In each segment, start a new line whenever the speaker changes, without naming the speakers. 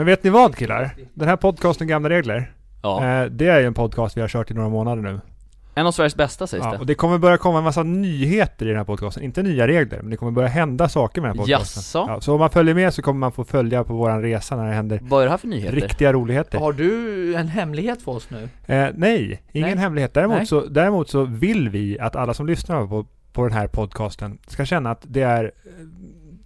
Men vet ni vad killar? Den här podcasten Gamla Regler,
Ja.
eh, det är ju en podcast vi har kört i några månader nu.
En av Sveriges bästa sägs
Ja,
det.
och det kommer börja komma en massa nyheter i den här podcasten. Inte nya regler, men det kommer börja hända saker med den här podcasten.
Jaså?
Ja, så om man följer med så kommer man få följa på våran resa när det händer
Vad är det här för nyheter?
riktiga roligheter.
Har du en hemlighet för oss nu?
Eh, nej, ingen
Nej.
hemlighet. Däremot
Nej.
så, däremot så vill vi att alla som lyssnar på, på den här podcasten ska känna att det är,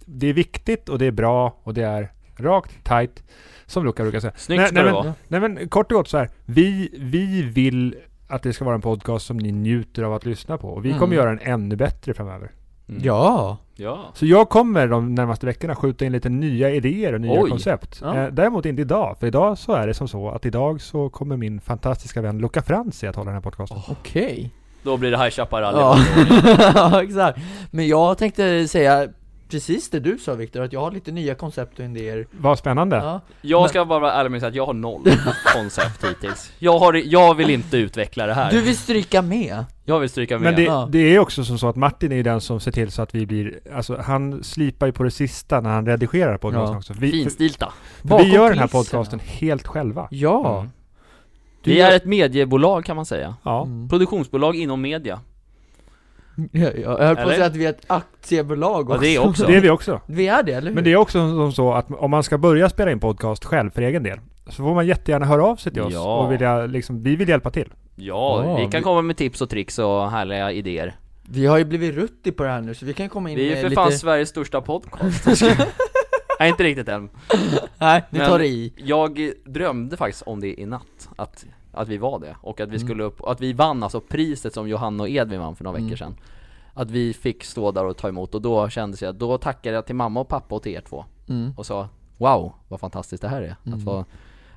det är viktigt och det är bra och det är rakt, tight, som Luca brukar säga.
Snyggt
Nej,
ska
nej,
det
men-
vara.
Nej men kort och gott så här. Vi, vi vill att det ska vara en podcast som ni njuter av att lyssna på. Och vi
Mm.
kommer göra den ännu bättre framöver.
Mm.
Ja.
Ja.
Så jag kommer de närmaste veckorna skjuta in lite nya idéer och nya
Oj.
koncept.
Ja.
Eh, däremot inte idag, för idag så är det som så att idag så kommer min fantastiska vän Luca Franzi att hålla den här podcasten.
Okej.
Då blir det High Chaparral
Ja. ja, exakt. Men jag tänkte säga precis det du sa Viktor, att jag har lite nya koncept och idéer.
Vad spännande.
Ja.
Jag ska bara vara ärlig med att säga att jag har noll koncept hittills. Jag, har, jag vill inte utveckla det här.
Du vill stryka med?
Jag vill stryka med.
Men det,
Ja.
det är också som så att Martin är ju den som ser till så att vi blir, alltså han slipar ju på det sista när han redigerar podcasten
Ja.
också. Vi,
Finstilta.
för vi gör den här podcasten helt själva.
Ja.
Mm. Vi är ett mediebolag kan man säga.
Ja.
Mm.
Produktionsbolag inom media.
Ja, jag höll på att säga att vi är ett aktiebolag
Ja, det också.
Det är vi också.
Vi är det, eller hur?
Men det är också som så att om man ska börja spela in podcast själv för egen del så får man jättegärna höra av sig till oss
Ja.
och vilja, liksom, vi vill hjälpa till.
Ja,
Ja,
vi kan
vi-
komma med tips och tricks och härliga idéer.
Vi har ju blivit rutti på det här nu, så vi kan komma in
Vi är
med
ju för
lite...
fan Sveriges största podcast. Nej, inte riktigt än.
Nej, vi
Men-
tar det i.
Jag drömde faktiskt om det i natt, att, att vi var det. Och att vi
Mm.
skulle upp, att vi vann alltså priset som Johanna och Edvin vann för några
Mm.
veckor sedan. Att vi fick stå där och ta emot och då kändes jag, då tackade jag till mamma och pappa och till er två.
Mm.
Och sa Wow, vad fantastiskt det här är.
Mm.
Att vara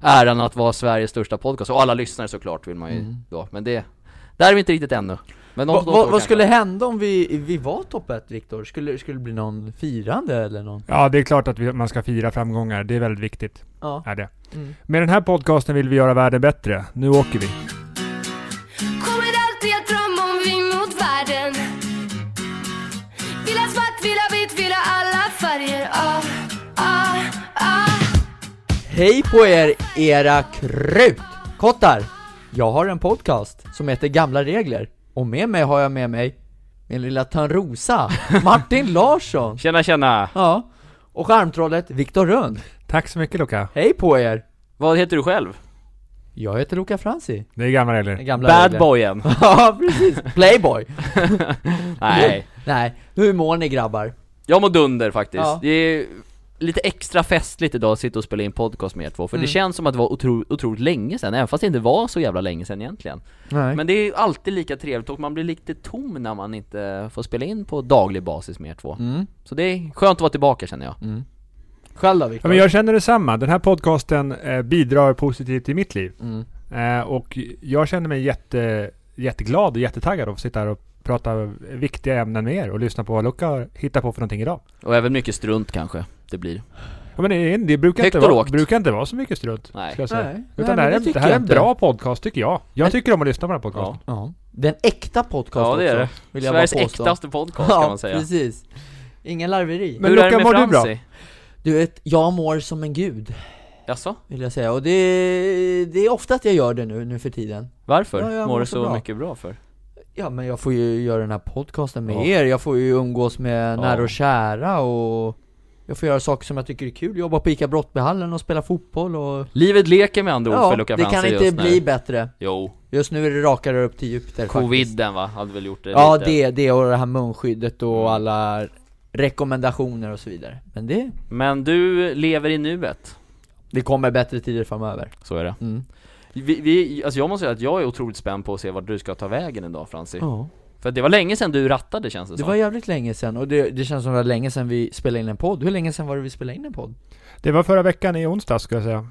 äran att vara Sveriges största podcast. Och alla lyssnare såklart vill man ju
Mm.
då. Men det, där är vi inte riktigt ännu. Men
Va, va, vad skulle hända om vi, vi var topp 1 Viktor? Skulle, skulle det bli någon firande eller någon?
Ja, det är klart att vi, man ska fira framgångar. Det är väldigt viktigt.
Ja.
Är det.
Mm.
Med den här podcasten vill vi göra världen bättre. Nu åker vi.
Kommer alltid att drömma om vi mot världen Vill ha svart, vill ha vitt, vill ha alla färger ah, ah, ah.
Hej på er, era krutkottar! Jag har en podcast som heter Gamla Regler, och med mig har jag med mig min lilla Törnrosa, Martin Larsson!
Tjena tjena!
Ja, och skärmtrollet Viktor Rönn.
Tack så mycket Luca.
Hej på er!
Vad heter du själv?
Jag heter Luca Franzi,
Det är gamla regler.
den gamla
Bad
regler.
boyen?
Ja, precis! Playboy!
Nej,
Nej, hur mår ni grabbar?
jag mår dunder faktiskt.
Ja.
Det är lite extra festligt idag att sitta och spela in podcast med er två, för
Mm.
det känns som att det var otro, otroligt länge sedan, även fast det inte var så jävla länge sedan egentligen.
Nej.
Men det är ju alltid lika trevligt och man blir lite tom när man inte får spela in på daglig basis med er två.
Mm.
Så det är skönt att vara tillbaka känner jag.
Mm. Själv då
Ja,
Viktor?
men jag känner detsamma. Den här podcasten eh, bidrar positivt i mitt liv.
Mm.
Eh, och jag känner mig jätte, jätteglad och jättetaggad av att sitta här och prata viktiga ämnen med er och lyssna på vad Luca hittar på för någonting idag.
Och även mycket strunt kanske, det blir.
Ja, men det, det brukar,
Högt
inte vara, brukar inte vara så mycket strunt.
Nej.
Ska jag säga.
Nej.
Utan
Nej,
det, här,
det
är,
tycker
det här är en
inte.
bra podcast tycker jag. Jag
Men-
tycker om att lyssna på den här podcasten.
Ja. Den äkta podcast
Ja, det är
också,
det.
vill jag
Sveriges äktaste podcast kan
Ja,
man säga.
precis. Ingen larveri.
Men
Hur det med
mår du bra?
Du vet, jag mår som en gud,
Jaså?
vill jag säga. Och det, det är ofta att jag gör det nu, nu för tiden.
Varför?
Ja,
mår
mår
du
så
så
bra.
mycket bra för?
Ja, men jag får ju göra den här podcasten med
Ja.
er. Jag får ju umgås med
Ja.
nära och kära och jag får göra saker som jag tycker är kul. Jobba på ICA Brottbyhallen och spela fotboll och...
Livet leker med andra ord
Ja,
för Luca
det kan inte
just nu.
bli bättre.
Jo,
Just nu är det rakare upp till Jupiter faktiskt.
coviden va, hade väl gjort det
Ja,
lite.
det, det och det här munskyddet och
Mm.
alla rekommendationer och så vidare. Men det,
Men du lever i nuet,
det kommer bättre tider framöver.
så är det.
Mm.
Vi, vi, alltså jag måste säga att jag är otroligt spänd på att se vart du ska ta vägen idag Franzi.
Ja.
För det var länge sedan du rattade känns det,
Det
som.
var jävligt länge sedan och det, det känns som det var länge sedan vi spelade in en podd. Hur länge sedan var det vi spelade in en podd?
Det var förra veckan i onsdag skulle jag säga.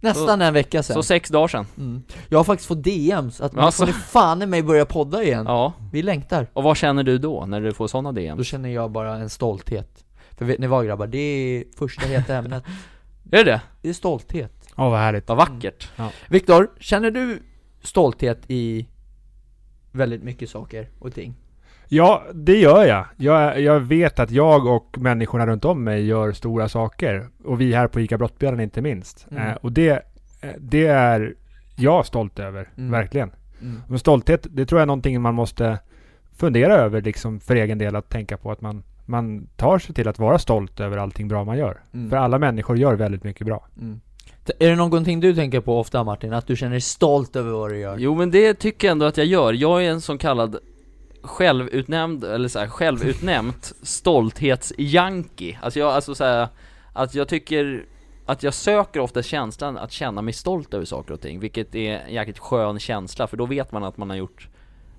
Nästan en vecka sedan.
Så sex dagar sedan.
Mm. Jag har faktiskt fått DMs att nu
Alltså.
får fan i mig börja podda igen.
Ja,
Vi längtar.
och vad känner du då när du får sådana DM?
Då känner jag bara en stolthet. För vet ni vad grabbar? Det är första heta ämnet.
Är det det?
Det är stolthet.
Åh vad härligt.
Vad vackert.
Viktor, känner du stolthet i väldigt mycket saker och ting?
Ja, det gör jag. jag. Jag vet att jag och människorna runt om mig gör stora saker. Och vi här på ICA Brottbjörnen inte minst.
Mm.
Eh, och det, eh, det är jag stolt över,
Mm.
verkligen.
Mm.
Men stolthet, det tror jag är någonting man måste fundera över liksom för egen del. Att tänka på att man, man tar sig till att vara stolt över allting bra man gör.
Mm.
För alla människor gör väldigt mycket bra.
Mm. Är det någonting du tänker på ofta Martin? Att du känner dig stolt över vad du gör?
Jo men det tycker jag ändå att jag gör. Jag är en sån kallad självutnämnd, eller så här, självutnämnt stolthetsjanki. Alltså jag, alltså så här, att jag tycker att jag söker ofta känslan att känna mig stolt över saker och ting, vilket är en jäkligt skön känsla, för då vet man att man har gjort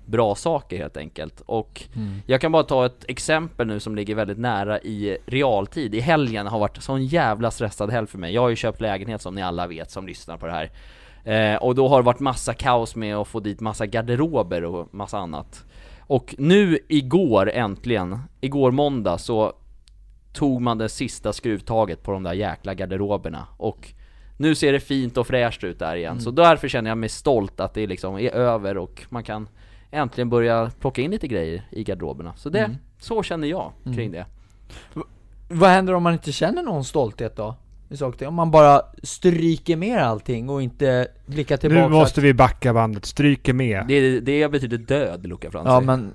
bra saker helt enkelt. Och
Mm.
jag kan bara ta ett exempel nu som ligger väldigt nära i realtid. I helgen har varit sån jävla stressad helg för mig. Jag har ju köpt lägenhet som ni alla vet som lyssnar på det här. Eh, och då har det varit massa kaos med att få dit massa garderober och massa annat. Och nu igår äntligen, igår måndag så tog man det sista skruvtaget på de där jäkla garderoberna och nu ser det fint och fräscht ut där igen. Så därför känner jag mig stolt att det liksom är över och man kan äntligen börja plocka in lite grejer i garderoberna. Så det,
Mm.
så känner jag kring det.
Vad händer om man inte känner någon stolthet då? Om man bara stryker med allting och inte blickar tillbaka
Nu måste vi backa bandet, stryker med.
Det, det betyder död, Luca Franzi.
Ja men,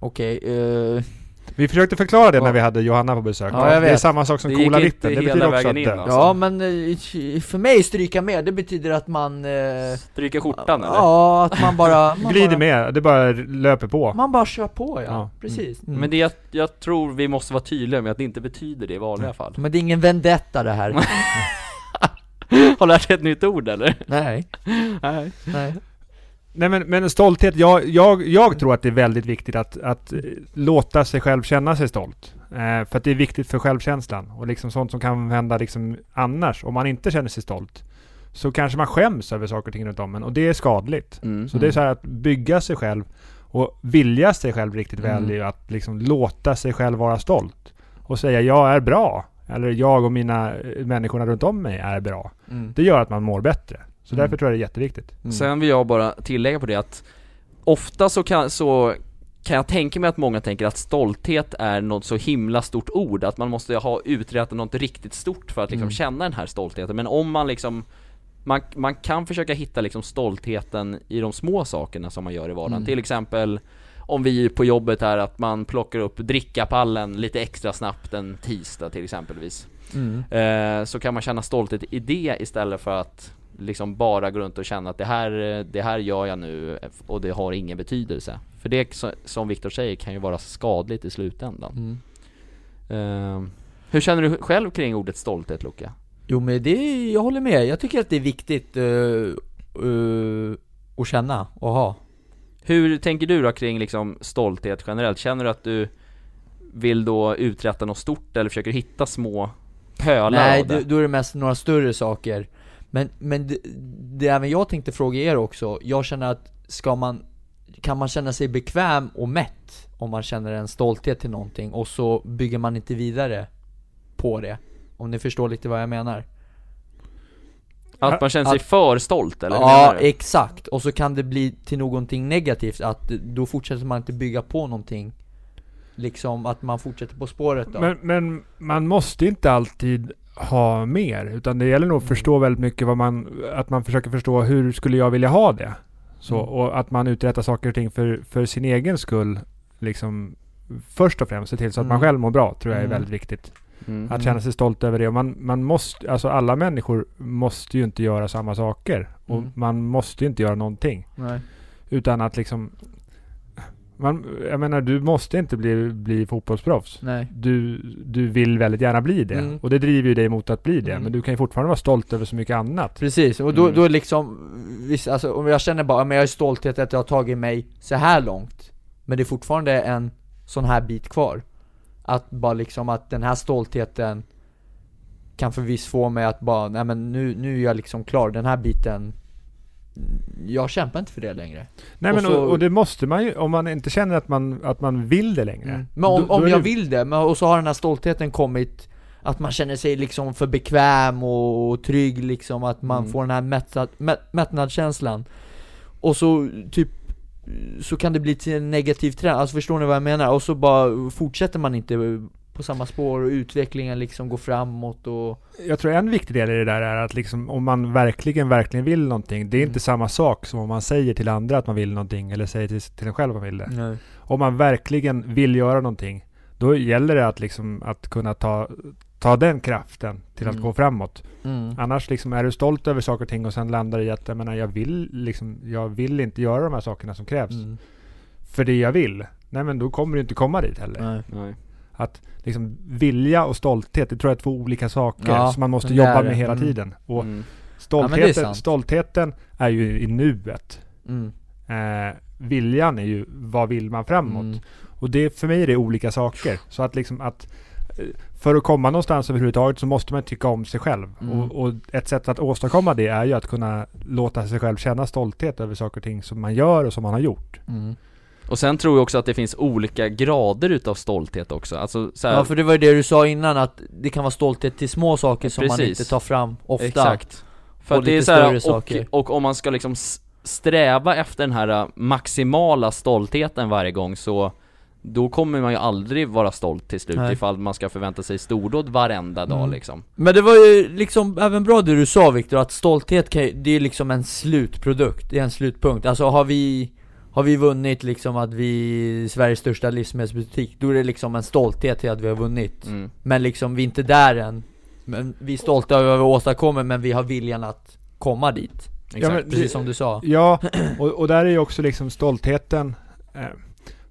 okej, eh,
Vi försökte förklara det
Ja.
när vi hade Johanna på besök.
Ja, jag
det är
vet.
samma sak som
Det
coola
inte
vippen, det betyder också att
in, alltså.
ja men eh, för mig stryka med, det betyder att man... Eh,
Stryka skjortan eller?
Ja, att man bara... Man
Glider
bara,
med, det bara löper på.
Man bara kör på ja,
Ja.
precis. Mm.
Men det jag, jag tror vi måste vara tydliga med att det inte betyder det i vanliga fall.
Men det är ingen vendetta det här.
Har lärt dig ett nytt ord eller?
nej,
Nej.
nej.
Nej men, men stolthet, jag, jag, jag tror att det är väldigt viktigt att, att eh, låta sig själv känna sig stolt. Eh, för att det är viktigt för självkänslan. Och liksom sånt som kan hända liksom annars, om man inte känner sig stolt. Så kanske man skäms över saker och ting runt om en, och det är skadligt.
Mm.
Så det är så här att bygga sig själv och vilja sig själv riktigt väl
Mm.
är ju att liksom låta sig själv vara stolt. Och säga jag är bra. Eller jag och mina eh, människorna runt om mig är bra.
Mm.
Det gör att man mår bättre. Så
Mm.
därför tror jag det är jätteviktigt.
Mm.
Sen vill jag bara tillägga på det att ofta så kan, så kan jag tänka mig att många tänker att stolthet är något så himla stort ord, att man måste ha uträttat något riktigt stort för att liksom
Mm.
känna den här stoltheten. Men om man liksom man, man kan försöka hitta liksom stoltheten i de små sakerna som man gör i vardagen.
Mm.
Till exempel om vi på jobbet här att man plockar upp drickapallen lite extra snabbt en tisdag till exempelvis.
Mm.
Eh, så kan man känna stolthet i det istället för att liksom bara gå runt och känna att det här, det här gör jag nu och det har ingen betydelse. För det som Viktor säger kan ju vara skadligt i slutändan.
Mm.
Eh, hur känner du själv kring ordet stolthet Luca?
Jo men det, jag håller med, jag tycker att det är viktigt uh, uh, att känna och ha.
Hur tänker du då kring liksom stolthet generellt? Känner du att du vill då uträtta något stort eller försöker hitta små pölar
Nej, då, då är det mest några större saker. Men, men det, det även jag tänkte fråga er också, jag känner att ska man, kan man känna sig bekväm och mätt om man känner en stolthet till någonting och så bygger man inte vidare på det? Om ni förstår lite vad jag menar?
Att man känner sig
att-
för stolt eller?
ja, exakt. Och så kan det bli till någonting negativt, att då fortsätter man inte bygga på någonting Liksom att man fortsätter på spåret då
Men, men man måste inte alltid ha mer. Utan det gäller nog att
Mm.
förstå väldigt mycket vad man... Att man försöker förstå hur skulle jag vilja ha det? Så,
Mm.
Och att man uträttar saker och ting för, för sin egen skull. Liksom först och främst se till så att man
Mm.
själv mår bra, tror jag är väldigt viktigt.
Mm.
Att känna sig stolt över det. Och man, man måste, alltså alla människor måste ju inte göra samma saker. Och
Mm.
man måste ju inte göra någonting.
Nej.
Utan att liksom... Man, jag menar, du måste inte bli, bli fotbollsproffs.
Nej
Du, du vill väldigt gärna bli det.
Mm.
Och det driver ju dig mot att bli det.
Mm.
Men du kan ju fortfarande vara stolt över så mycket annat.
Precis, och då,
Mm.
då är liksom, visst, alltså, om jag känner bara, men jag är stolthet att jag har tagit mig så här långt Men det är fortfarande en sån här bit kvar Att bara liksom, att den här stoltheten Kan förvisso få mig att bara, nej men nu, nu är jag liksom klar, den här biten Jag kämpar inte för det längre
Nej
Och
men
så-
och, och det måste man ju, om man inte känner att man, att man vill det längre.
Mm. Men om,
då-
om jag
det-
vill det, men, och så har den här stoltheten kommit Att man känner sig liksom för bekväm och, och trygg liksom, att man
Mm.
får den här mättnad, mätt, mättnadskänslan Och så typ så kan det bli till en negativ trend, alltså förstår ni vad jag menar? Och så bara fortsätter man inte på samma spår och utvecklingen liksom går framåt och
Jag tror en viktig del i det där är att liksom, om man verkligen, verkligen vill någonting, det är
Mm.
inte samma sak som om man säger till andra att man vill någonting eller säger till, till en själv att man vill det.
Nej.
Om man verkligen vill göra någonting, då gäller det att, liksom, att kunna ta, ta den kraften till att
Mm.
gå framåt.
Mm.
Annars liksom, är du stolt över saker och ting och sen landar i att jag, menar, jag, vill, liksom, jag vill inte göra de här sakerna som krävs
Mm.
för det jag vill. Nej men då kommer du inte komma dit heller.
Nej.
Nej.
Att liksom vilja och stolthet, det tror jag är två olika saker
Ja,
som man måste jobba med hela
Mm.
tiden. Och
Mm.
Ja, men det är
stoltheten, stoltheten är ju i nuet.
Mm.
Eh, viljan är ju, vad vill man framåt?
Mm.
Och det, för mig är det olika saker. Så att liksom att eh, för att komma någonstans överhuvudtaget så måste man tycka om sig själv.
Mm.
Och, och ett sätt att åstadkomma det är ju att kunna låta sig själv känna stolthet över saker och ting som man gör och som man har gjort.
Mm.
Och sen tror jag också att det finns olika grader utav stolthet också, alltså så här,
Ja för det var ju det du sa innan att det kan vara stolthet till små saker som man
Precis.
inte tar fram ofta
Exakt. För det är så här, och,
saker.
och om man ska liksom sträva efter den här äh, maximala stoltheten varje gång så då kommer man ju aldrig vara stolt till slut
Nej.
ifall man ska förvänta sig stordåd varenda dag
Mm.
liksom
Men det var ju liksom även bra det du sa Viktor, att stolthet kan, det är liksom en slutprodukt, det är en slutpunkt Alltså har vi har vi vunnit liksom att vi är Sveriges största livsmedelsbutik, då är det liksom en stolthet till att vi har vunnit
mm.
Men liksom, vi är inte där än Men vi är stolta över vad vi åstadkommer, men vi har viljan att komma dit
Exakt.
men-
Precis som du sa
Ja, och, och där är ju också liksom stoltheten, eh,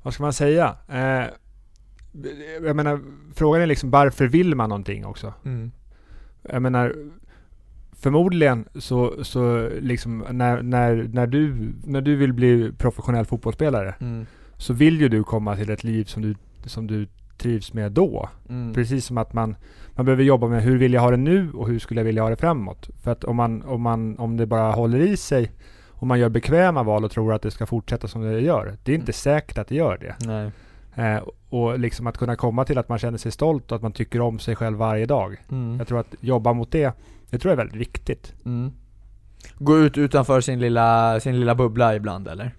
vad ska man säga? Eh, jag menar, frågan är liksom varför vill man någonting också?
mm.
Jag menar, förmodligen så, så liksom när, när, när, du, när du vill bli professionell fotbollsspelare
Mm.
så vill ju du komma till ett liv som du, som du trivs med då.
Mm.
Precis som att man, man behöver jobba med hur vill jag ha det nu och hur skulle jag vilja ha det framåt. För att om, man, om, man, om det bara håller i sig och man gör bekväma val och tror att det ska fortsätta som det gör. Det är inte säkert att det gör det.
Nej
Eh, och liksom att kunna komma till att man känner sig stolt och att man tycker om sig själv varje dag.
mm.
Jag tror att jobba mot det, det tror jag är väldigt viktigt.
Mm. Gå ut utanför sin lilla, sin lilla bubbla ibland eller?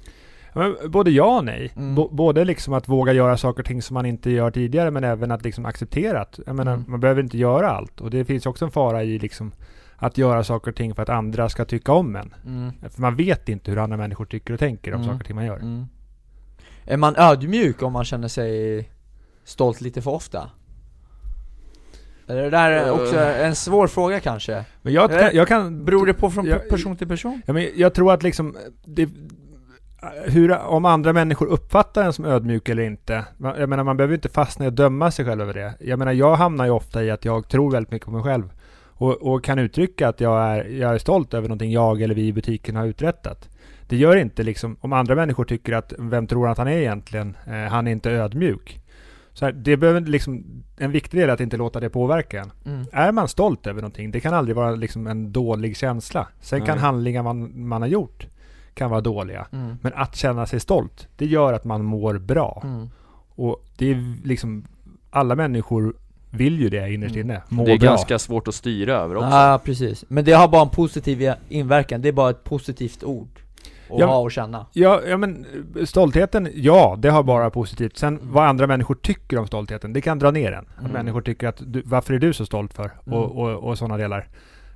Men både ja och nej.
Mm.
B- både liksom att våga göra saker och ting som man inte gör tidigare men även att liksom acceptera att, menar,
Mm.
man behöver inte göra allt. Och det finns också en fara i liksom att göra saker och ting för att andra ska tycka om en.
Mm.
För man vet inte hur andra människor tycker och tänker om
Mm.
saker och ting man gör.
Mm. Är man ödmjuk om man känner sig stolt lite för ofta? Är det där också en svår fråga kanske?
Men jag,
Eh,
kan, jag kan...
Beror det på från
Jag-
person till person?
Ja, men jag tror att liksom, det, hur, om andra människor uppfattar en som ödmjuk eller inte. Jag menar, man behöver inte fastna i att döma sig själv över det. Jag menar, jag hamnar ju ofta i att jag tror väldigt mycket på mig själv. Och, och kan uttrycka att jag är, jag är stolt över någonting jag eller vi i butiken har uträttat. Det gör inte liksom, om andra människor tycker att, vem tror han att han är egentligen? Eh, han är inte ödmjuk. Så här, det behöver liksom, en viktig del är att inte låta det påverka en.
Mm.
Är man stolt över någonting, det kan aldrig vara liksom en dålig känsla. Sen kan
Nej.
handlingar man, man har gjort kan vara dåliga.
Mm.
Men att känna sig stolt, det gör att man mår bra.
Mm.
Och det är liksom, alla människor vill ju det innerst
Mm.
inne. Må
Det är
bra.
ganska svårt att styra över också
Ja, precis. Men det har bara en positiv inverkan, det är bara ett positivt ord att
Ja.
ha och känna.
Ja, ja men eh, stoltheten, ja det har bara positivt. Sen
Mm.
vad andra människor tycker om stoltheten, det kan dra ner en. Att
Mm.
människor tycker att, du, varför är du så stolt för?
Mm.
Och, och, och sådana delar.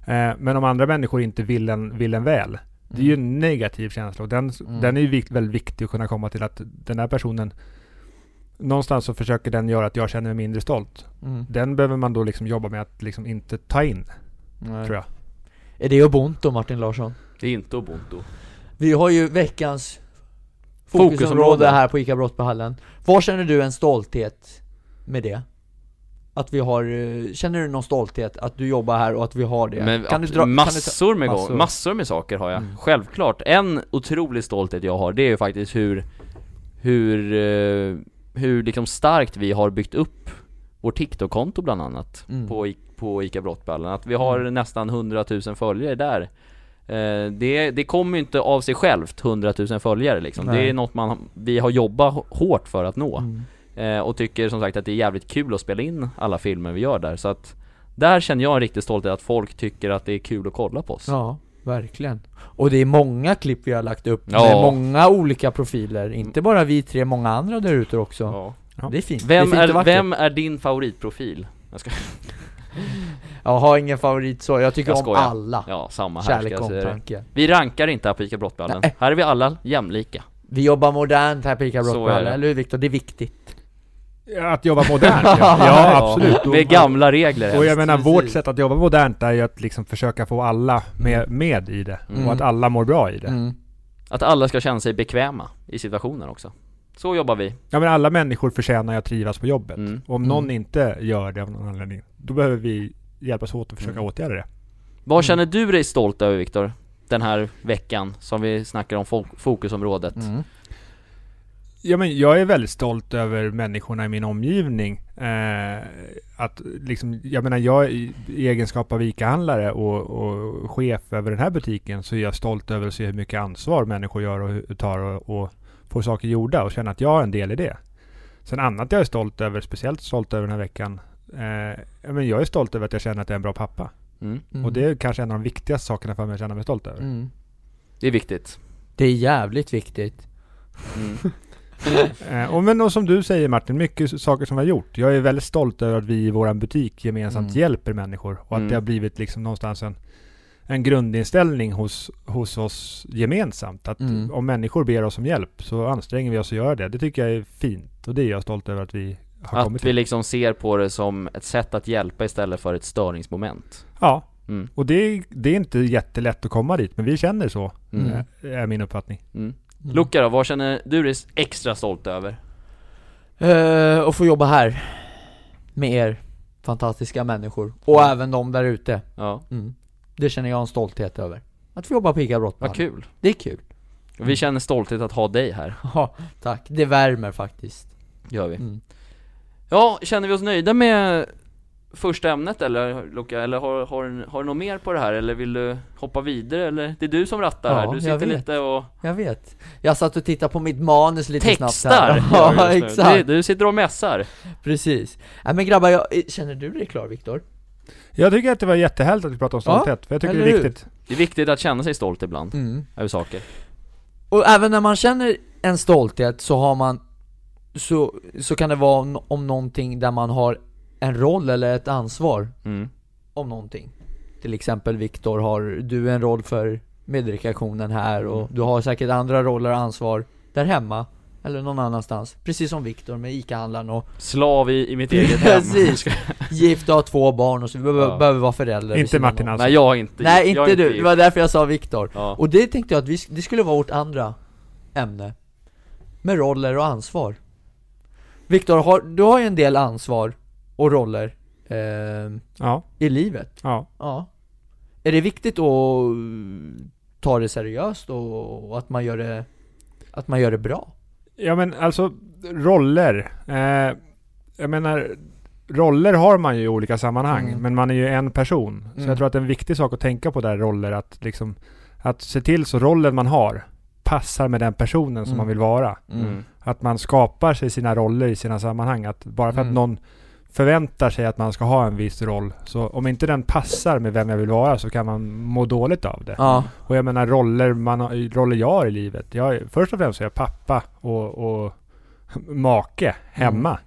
Eh, men om andra människor inte vill en, vill en väl, det är ju en negativ känsla. Och den,
Mm.
den är ju vikt, väldigt viktig att kunna komma till att den här personen Någonstans så försöker den göra att jag känner mig mindre stolt.
Mm.
Den behöver man då liksom jobba med att liksom inte ta in,
Nej.
tror jag.
Är det ubuntu Martin Larsson?
Det är inte ubuntu
Vi har ju veckans
Fokusområde.
fokusområde här på ICA Brottbyhallen Var känner du en stolthet med det? Att vi har, eh, känner du någon stolthet att du jobbar här och att vi har det?
Men
kan du dra, kan du ta,
massor med
massor.
massor med saker har jag,
Mm.
självklart En otrolig stolthet jag har, det är ju faktiskt hur Hur, eh, hur liksom starkt vi har byggt upp vårt TikTok-konto bland annat
Mm.
på, på ICA Brottballen, att vi har
Mm.
nästan 100 000 följare där det, det kommer ju inte av sig självt 100 000 följare liksom,
Nej.
det är något man, vi har jobbat hårt för att nå
Mm.
Eh, och tycker som sagt att det är jävligt kul att spela in alla filmer vi gör där, så att Där känner jag en riktig stolthet att folk tycker att det är kul att kolla på oss
Ja, verkligen. Och det är många klipp vi har lagt upp
Ja.
med många olika profiler, inte bara vi tre, många andra där ute också.
Ja.
Det är fint.
Vem,
det är, fint
är, vem är din favoritprofil? Jag ska,
Jag har ingen favorit så, jag tycker
Jag
om alla.
ja, samma här ska
Kärlek
jag
och omtanke.
Vi rankar inte Apika Brottballen.
Nej.
Här är vi alla jämlika.
Vi jobbar modernt här på ICA Brottballen,
det.
eller hur Viktor? Det är viktigt.
Att jobba modernt, ja. ja absolut.
Med gamla regler
Och jag menar,
precis.
vårt sätt att jobba modernt är ju att liksom försöka få alla med, med i det.
Mm.
Och att alla mår bra i det.
Mm.
Att alla ska känna sig bekväma i situationen också. Så jobbar vi.
Ja men alla människor förtjänar att trivas på jobbet.
Mm.
Och om
Mm.
någon inte gör det av någon anledning, då behöver vi hjälpas åt att försöka
Mm.
åtgärda det.
Vad
Mm.
känner du dig stolt över Viktor? Den här veckan som vi snackar om fok- fokusområdet.
Mm.
Ja men jag är väldigt stolt över människorna i min omgivning. Eh, att liksom, jag menar jag i, egenskap av ICA-handlare och, och chef över den här butiken så är jag stolt över att se hur mycket ansvar människor gör och tar och, och får saker gjorda och känna att jag har en del i det. Sen annat jag är stolt över, speciellt stolt över den här veckan. Eh, men jag är stolt över att jag känner att jag är en bra pappa.
Mm.
Mm.
Och det är kanske en av de viktigaste sakerna för mig att känna mig stolt över.
Mm.
Det är viktigt.
Det är jävligt viktigt.
Mm.
Eh, och men och som du säger Martin, mycket saker som vi har gjort. Jag är väldigt stolt över att vi i vår butik gemensamt
Mm.
hjälper människor. Och att
Mm.
det har blivit liksom någonstans en, en grundinställning hos, hos oss gemensamt. Att
Mm.
om människor ber oss om hjälp så anstränger vi oss att göra det. Det tycker jag är fint. Och det är jag stolt över att vi har kommit
Att vi
till.
liksom ser på det som ett sätt att hjälpa istället för ett störningsmoment.
Ja,
Mm.
och det, är- det är inte jättelätt att komma dit. Men vi känner så,
Mm.
Eh, är min uppfattning.
Mm.
Mm.
Luca då, vad känner du dig extra stolt över?
Eh, och få jobba här med er fantastiska människor och
Mm.
även de där ute.
Ja,
Mm. Det känner jag en stolthet över. Att få jobba på ICA Brottballen.
vad kul.
Det är kul.
Vi känner stolthet att ha dig här,
Ja, tack. Det värmer faktiskt.
gör vi.
Mm.
Ja, känner vi oss nöjda med första ämnet eller Luca? Eller har, har, har du något mer på det här? Eller vill du hoppa vidare? Eller? Det är du som rattar
Ja,
här, du
jag
sitter
vet.
lite och
Jag vet. Jag satt och tittade på mitt manus lite snabbt
textar!
här.
gör
Ja, exakt.
Du, du sitter och mässar.
Precis. Nej men grabbar, jag, känner du dig klar Viktor?
Jag tycker att det var jättehärligt att vi pratade om
Ja,
stolthet. för jag tycker det är
hur?
viktigt.
Det är viktigt att känna sig stolt ibland,
Mm.
över saker.
Och även när man känner en stolthet så har man så, så kan det vara om, någonting där man har en roll eller ett ansvar
Mm.
om någonting Till exempel Viktor har du en roll för medrekreationen här och du har säkert andra roller och ansvar där hemma eller någon annanstans Precis som Viktor med ICA-handlaren och
Slav i, i mitt eget hem.
Precis. gift och har två barn och så vi behöver,
Ja.
behöver vara förälder
Inte Martin alltså.
Nej jag är inte
Nej inte du, det
gift.
var därför jag sa Viktor
Ja.
Och det tänkte jag att vi, det skulle vara vårt andra ämne Med roller och ansvar Viktor, har, du har ju en del ansvar och roller eh,
Ja,
i livet
ja.
Ja Är det viktigt att ta det seriöst och, och att man gör det Att man gör det bra?
Ja men alltså roller. Eh, jag menar roller har man ju i olika sammanhang.
Mm.
Men man är ju en person. Så
Mm.
jag tror att en viktig sak att tänka på där roller att liksom att se till så rollen man har passar med den personen som
Mm.
man vill vara.
Mm.
Att man skapar sig sina roller i sina sammanhang. Att bara för
Mm.
att någon förväntar sig att man ska ha en viss roll. Så om inte den passar med vem jag vill vara så kan man må dåligt av det.
Ja,
Och jag menar roller, man har, roller jag har i livet. Jag, är- först och främst är jag pappa och, och make hemma.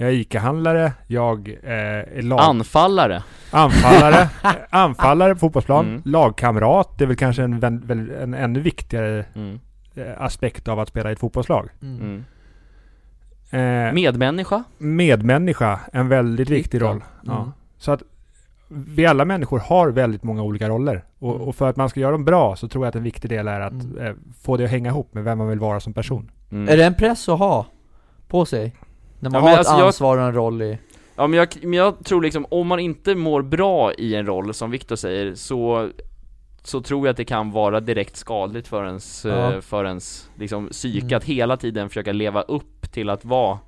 Jag är ICA-handlare, jag eh, är lag,
Anfallare.
anfallare, anfallare på fotbollsplan,
Mm.
lagkamrat. Det är väl kanske en, väl en ännu viktigare
Mm.
eh, aspekt av att spela i ett fotbollslag.
mm.
Eh,
Medmänniska.
medmänniska, en väldigt viktig
Viktig.
roll. Ja.
Mm.
Så att vi alla människor har väldigt många olika roller. Och,
Mm.
och för att man ska göra dem bra så tror jag att en viktig del är att
Mm.
eh, få det att hänga ihop med vem man vill vara som person.
Mm.
Är det en press att ha på sig? När man
Ja,
har
alltså
ett
jag-
ansvar och en roll i
Ja men jag, men jag tror liksom, om man inte mår bra i en roll, som Viktor säger, så så tror jag att det kan vara direkt skadligt för ens,
Ja.
eh, för ens liksom, psyke
Mm.
att hela tiden försöka leva upp till att vara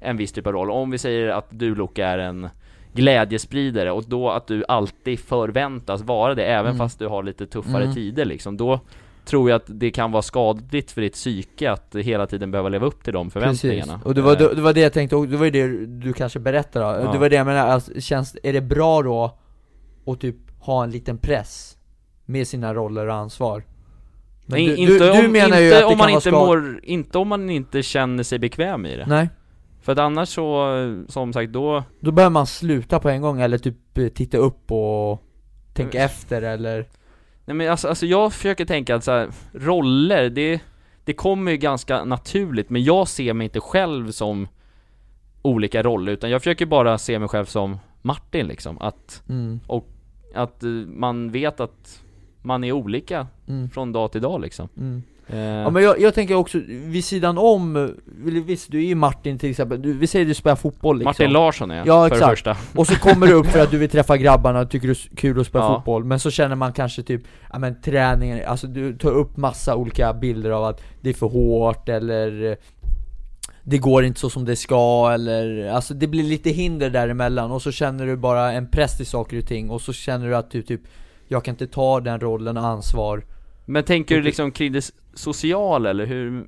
en viss typ av roll. Om vi säger att du Luca är en glädjespridare och då att du alltid förväntas vara det, även
Mm.
fast du har lite tuffare
Mm.
tider liksom, då tror jag att det kan vara skadligt för ditt psyke att hela tiden behöva leva upp till de förväntningarna.
Precis, och det var,
Eh,
det, det var det jag tänkte, och det var ju det du kanske berättade
Ja.
Det var det jag menade, alltså, känns, är det bra då att typ ha en liten press med sina roller och ansvar. Men
Nej,
du,
inte
du,
om,
du
inte
ju att det
om man inte mår, inte om man inte känner sig bekväm i det.
Nej,
För att annars så, som sagt då,
då behöver man sluta på en gång eller typ eh, titta upp och tänka
Mm.
efter eller
nej men alltså, alltså jag försöker tänka att så här, roller, det, det kommer ju ganska naturligt, men jag ser mig inte själv som olika roller, utan jag försöker bara se mig själv som Martin liksom, att,
mm,
att eh, man vet att man är olika
mm,
från dag till dag liksom.
mm.
Eh,
Ja men jag, jag tänker också, vid sidan om, visst du är ju Martin till exempel, du, vi säger du spelar fotboll liksom
Martin Larsson är jag,
Ja,
för
exakt.
det första.
Och så kommer du upp för att du vill träffa grabbarna och tycker det är kul att spela
Ja.
fotboll Men så känner man kanske typ, ja men träningen, alltså du tar upp massa olika bilder av att det är för hårt eller eh, det går inte så som det ska eller, alltså det blir lite hinder däremellan och så känner du bara en press i saker och ting och så känner du att du typ Jag kan inte ta den rollen och ansvar
Men tänker du liksom kring det sociala eller hur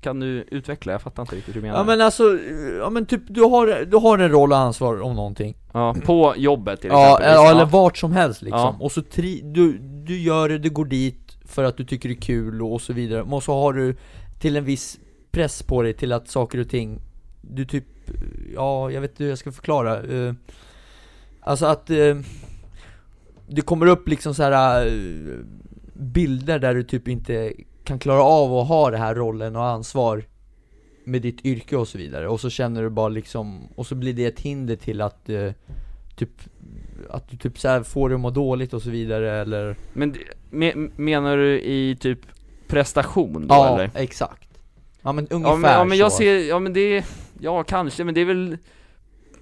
kan du utveckla? Jag fattar inte riktigt hur du menar.
Ja men alltså, ja men typ du har, du har en roll och ansvar om någonting
Ja, på jobbet till
Ja,
exempel.
ja, eller vart som helst liksom.
Ja.
Och så tri- du, du gör det, du går dit för att du tycker det är kul och, och så vidare. Men så har du till en viss press på dig till att saker och ting, du typ, ja jag vet inte hur jag ska förklara. eh, alltså att eh, det kommer upp liksom så här eh, bilder där du typ inte kan klara av att ha det här rollen och ansvar med ditt yrke och så vidare. Och så känner du bara liksom, och så blir det ett hinder till att eh, typ att du typ så får dig att må dåligt och så vidare eller
Men det- me, menar du i typ prestation då
Ja,
eller?
exakt Ja men ungefär
Ja men, ja, men jag
så.
ser, ja men det, ja kanske, men det är väl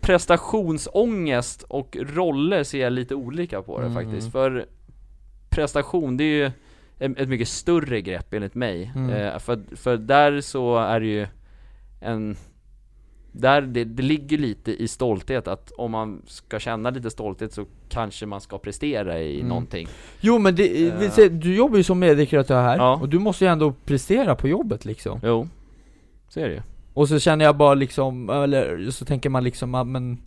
prestationsångest och roller ser jag lite olika på det
Mm.
faktiskt, för prestation det är ju ett, mycket större grepp enligt mig,
Mm.
eh, för, för där så är det ju en där det, det ligger lite i stolthet att om man ska känna lite stolthet så kanske man ska prestera i
Mm.
någonting
Jo men det,
Eh.
vi ser, du jobbar ju som mediekreatör här,
Ja.
och du måste ju ändå prestera på jobbet liksom
Jo, så är det ju
Och så känner jag bara liksom, eller så tänker man liksom, ja men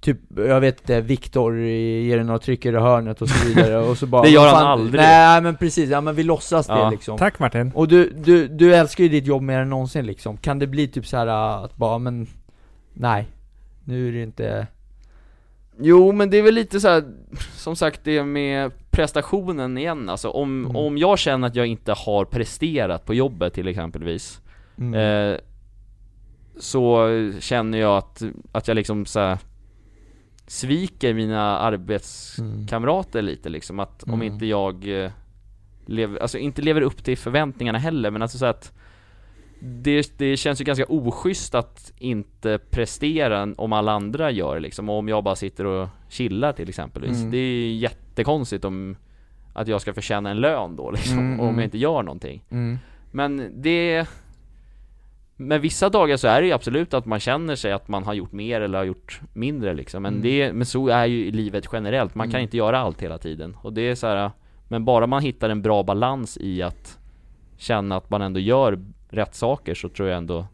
Typ, jag vet inte, Viktor ger dig några trycker i hörnet och så vidare och så bara
Det gör han
fan-
aldrig.
Nej men precis, ja men vi låtsas
Ja.
det liksom
Tack Martin.
Och du, du, du älskar ju ditt jobb mer än någonsin liksom, kan det bli typ så här äh, att bara, men Nej, nu är det inte
Jo men det är väl lite så här, som sagt det med prestationen igen alltså, om,
Mm.
om jag känner att jag inte har presterat på jobbet till exempelvis
mm.
eh, Så känner jag att, att jag liksom så här, Sviker mina arbetskamrater lite liksom, att om
Mm.
inte jag eh, lever, alltså inte lever upp till förväntningarna heller men alltså så att det, det känns ju ganska oschysst att inte prestera om alla andra gör liksom, och om jag bara sitter och chillar till exempelvis.
Mm.
Det är ju jättekonstigt om att jag ska förtjäna en lön då liksom,
Mm,
om
mm.
jag inte gör någonting.
Mm.
Men det med vissa dagar så är det ju absolut att man känner sig att man har gjort mer eller har gjort mindre liksom, men
Mm.
det, men så är ju livet generellt, man kan
Mm.
inte göra allt hela tiden. Och det är så här, men bara man hittar en bra balans i att känna att man ändå gör rätt saker så tror jag ändå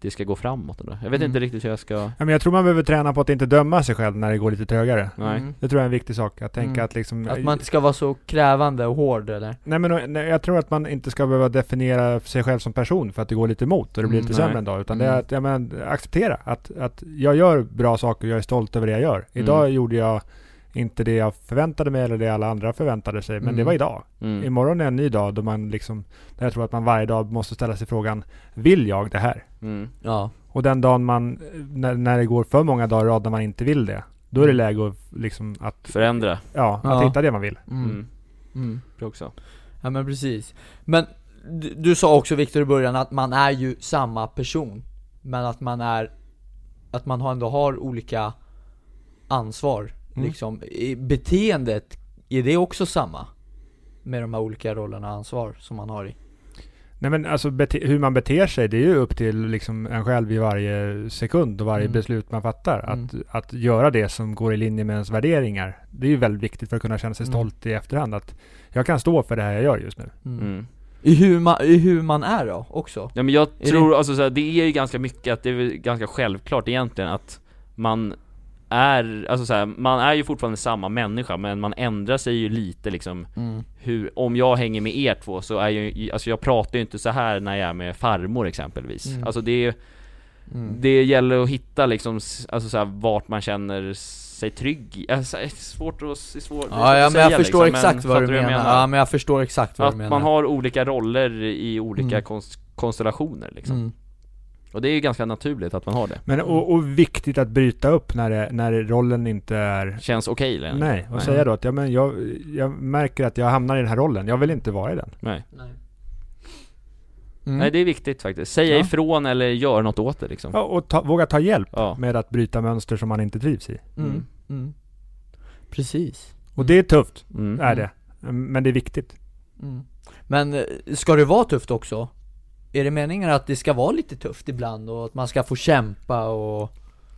det ska gå framåt ändå. Jag vet
Mm.
inte riktigt hur jag ska,
Ja, men jag tror man behöver träna på att inte döma sig själv när det går lite trögare.
nej.
Mm.
Det tror jag är en viktig sak. Att tänka
Mm.
att liksom...
Att man inte ska vara så krävande och hård eller?
Nej men nej, jag tror att man inte ska behöva definiera sig själv som person för att det går lite emot och det blir
Mm,
lite
nej.
sämre en dag. Utan det är
Mm.
att, ja, men, acceptera att, att jag gör bra saker och jag är stolt över det jag gör. Idag
Mm.
gjorde jag inte det jag förväntade mig eller det alla andra förväntade sig. Men
Mm.
det var idag.
Mm.
Imorgon är en ny dag då man liksom, där jag tror att man varje dag måste ställa sig frågan, vill jag det här?
Mm.
Ja
Och den dagen man, när, när det går för många dagar i rad när man inte vill det, då är det
Mm.
läge att liksom att,
Förändra.
ja,
Ja.
att hitta det man vill.
mm.
Mm.
Mm.
Det också.
Ja men precis Men du, du sa också Viktor i början att man är ju samma person Men att man är Att man har- ändå har olika ansvar
Mm.
liksom I beteendet, är det också samma? Med de här olika rollerna och ansvar som man har i
Nej men alltså bete- hur man beter sig, det är ju upp till liksom en själv i varje sekund och varje
Mm.
beslut man fattar.
Mm.
Att, att göra det som går i linje med ens värderingar. Det är ju väldigt viktigt för att kunna känna sig
Mm.
stolt i efterhand. Att jag kan stå för det här jag gör just nu.
Mm.
I, hur man, I hur man är då, också?
Ja men jag
Är
tror, alltså så här, det är ju ganska mycket att det är ganska självklart egentligen att man är, alltså så här, man är ju fortfarande samma människa men man ändrar sig ju lite liksom
Mm.
hur, om jag hänger med er två så är ju, alltså jag pratar ju inte så här när jag är med farmor exempelvis
Mm.
Alltså det är
Mm.
det gäller att hitta liksom, alltså så här, vart man känner sig trygg alltså, det är svårt att, svårt,
Ja, ja
att
men jag förstår
liksom,
exakt vad
fattar
du
jag
menar. Ja men jag förstår exakt vad
Att
du menar
man har olika roller i olika
Mm.
konst, konstellationer liksom.
Mm.
Och det är ju ganska naturligt att man har det.
Men, och, och viktigt att bryta upp när, det, när rollen inte är...
Känns okej eller?
Nej, och säga då att ja, men jag, jag märker att jag hamnar i den här rollen. Jag vill inte vara i den.
Nej.
Nej. Mm.
Nej det är viktigt faktiskt. Säga
Ja.
ifrån eller gör något åt det liksom.
Ja, och ta, våga ta hjälp
Ja.
med att bryta mönster som man inte trivs i.
Mm. Mm. Precis
Och det är tufft,
Mm.
är det. Men det är viktigt.
mm. Men eh, ska det vara tufft också? Är det meningen att det ska vara lite tufft ibland och att man ska få kämpa och...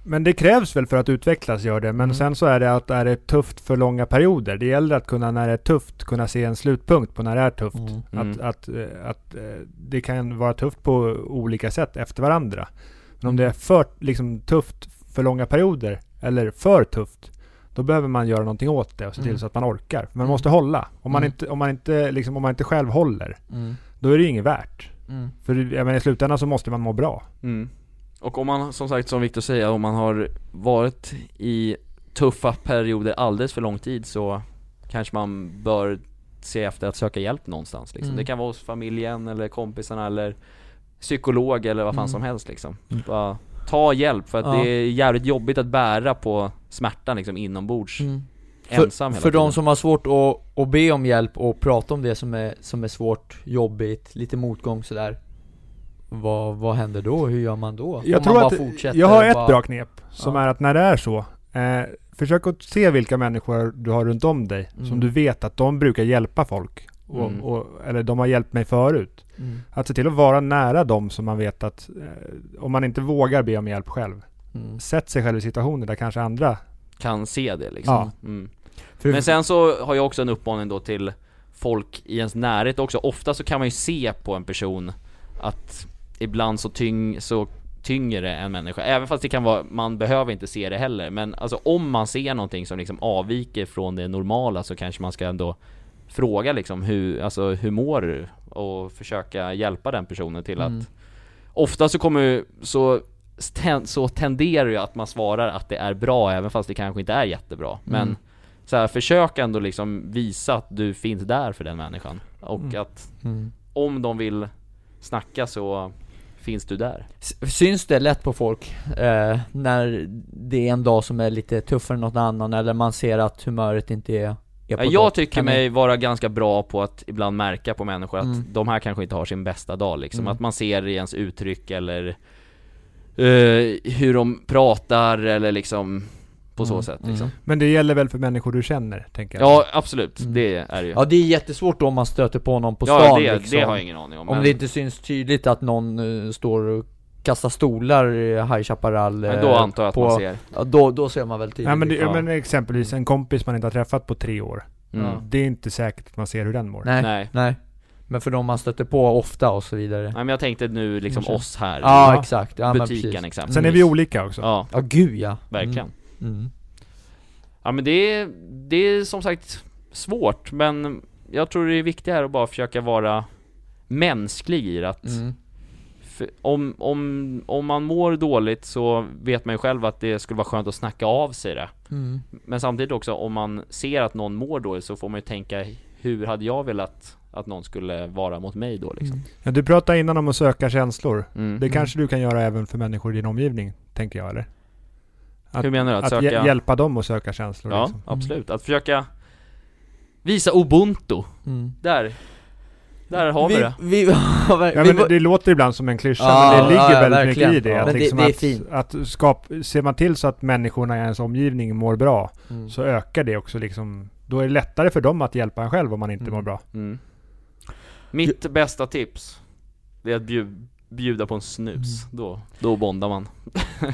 Men det krävs väl för att utvecklas, gör det. Men
Mm.
sen så är det att är det tufft för långa perioder. Det gäller att kunna, när det är tufft, kunna se en slutpunkt på när det är tufft.
Mm.
Mm.
Att, att, eh, att eh, det kan vara tufft på olika sätt efter varandra. Men om det är för liksom, tufft för långa perioder, eller för tufft, då behöver man göra någonting åt det och se till
Mm.
så att man orkar. Man
Mm.
måste hålla. Om man,
Mm.
inte, om, man inte, liksom, om man inte själv håller,
Mm.
då är det ju inget värt.
Mm.
För jag menar, i slutändan så måste man må bra.
Mm. Och om man, som sagt, som Viktor säger, om man har varit i tuffa perioder alldeles för lång tid så kanske man bör se efter att söka hjälp någonstans liksom.
Mm.
Det kan vara hos familjen eller kompisarna eller psykolog eller vad fan
Mm.
som helst liksom. Bara ta hjälp för att
Ja.
det är jävligt jobbigt att bära på smärtan liksom inombords
Mm.
Ensam
För,
hela
för
tiden.
de som har svårt att, att be om hjälp och prata om det som är, som är svårt, jobbigt, lite motgång sådär Vad, vad händer då? Hur gör man då?
Jag
Om
tror
man
att
bara fortsätter
jag har ett
bara...
bra knep som
Ja.
är att när det är så, eh, försök att se vilka människor du har runt om dig
Mm.
som du vet att de brukar hjälpa folk. Och,
Mm.
och, eller de har hjälpt mig förut.
Mm.
Att se till att vara nära dem som man vet att, eh, om man inte vågar be om hjälp själv,
Mm.
sätt sig själv i situationer där kanske andra
kan se det liksom.
Ja.
Mm. Men sen så har jag också en uppmaning då till folk i ens närhet också. Ofta så kan man ju se på en person att ibland så, tyng, så tynger det en människa. Även fast det kan vara, man behöver inte se det heller. Men alltså om man ser någonting som liksom avviker från det normala så kanske man ska ändå fråga liksom hur, alltså hur mår du? Och försöka hjälpa den personen till
Mm.
att Ofta så kommer så ten, så tenderar ju att man svarar att det är bra även fast det kanske inte är jättebra. Men
Mm.
så här, försök ändå liksom visa att du finns där för den människan. Och
Mm.
att
mm.
om de vill snacka så finns du där.
Syns det lätt på folk eh, när det är en dag som är lite tuffare än något annan eller man ser att humöret inte är, är på
jag tycker
Kan
mig vara ganska bra på att ibland märka på människor att
Mm.
de här kanske inte har sin bästa dag liksom.
Mm.
Att man ser i ens uttryck eller eh, hur de pratar eller liksom på så
Mm,
sätt
mm.
liksom.
Men det gäller väl för människor du känner, tänker jag.
Ja, absolut.
Mm.
Det är det ju.
Ja det är jättesvårt då om man stöter på någon på
ja,
stan
det,
liksom.
det har jag ingen aning om.
Om
men,
det inte syns tydligt att någon eh, står och kastar stolar i High Chaparral
men
eh,
då antar jag att
på,
man ser.
Ja, då, då ser man väl tydligt
Ja, men, det,
Ja.
men exempelvis en kompis man inte har träffat på tre år.
Mm.
Det är inte säkert att man ser hur den mår.
Nej, nej,
Nej.
Men för de man stöter på ofta och så vidare
Nej men jag tänkte nu liksom
Kanske.
oss här.
Ja,
Ja.
exakt, ja
butiken exempelvis.
Sen är vi olika också.
Ja,
Ja gud ja
verkligen.
mm. Mm.
Ja men det är, det är som sagt svårt, men jag tror det är viktigt här att bara försöka vara mänsklig i det. Att
Mm.
om, om, om man mår dåligt så vet man ju själv att det skulle vara skönt att snacka av sig det.
Mm.
Men samtidigt också, om man ser att någon mår dåligt så får man ju tänka Hur hade jag velat att någon skulle vara mot mig då liksom?
Ja, du pratade innan om att söka känslor.
Mm.
Det kanske du kan göra även för människor i din omgivning, tänker jag eller? Att,
Hur menar du? Att,
att
söka?
hj- hjälpa dem att söka känslor
ja,
liksom.
absolut. Att försöka visa ubuntu.
Mm.
Där. Där har vi, det.
Vi, vi,
Ja,
vi,
men det låter ibland som en klyscha,
Ja,
men det ligger
ja, ja,
väldigt mycket i det.
Ja.
Att,
det-
liksom
det är
att,
fint.
att skap, ser man till så att människorna i ens omgivning mår bra,
mm.
så ökar det också liksom Då är det lättare för dem att hjälpa en själv om man inte
Mm.
mår bra.
Mm. Mitt bästa tips Det är att bjud, bjuda på en snus, då, då bondar man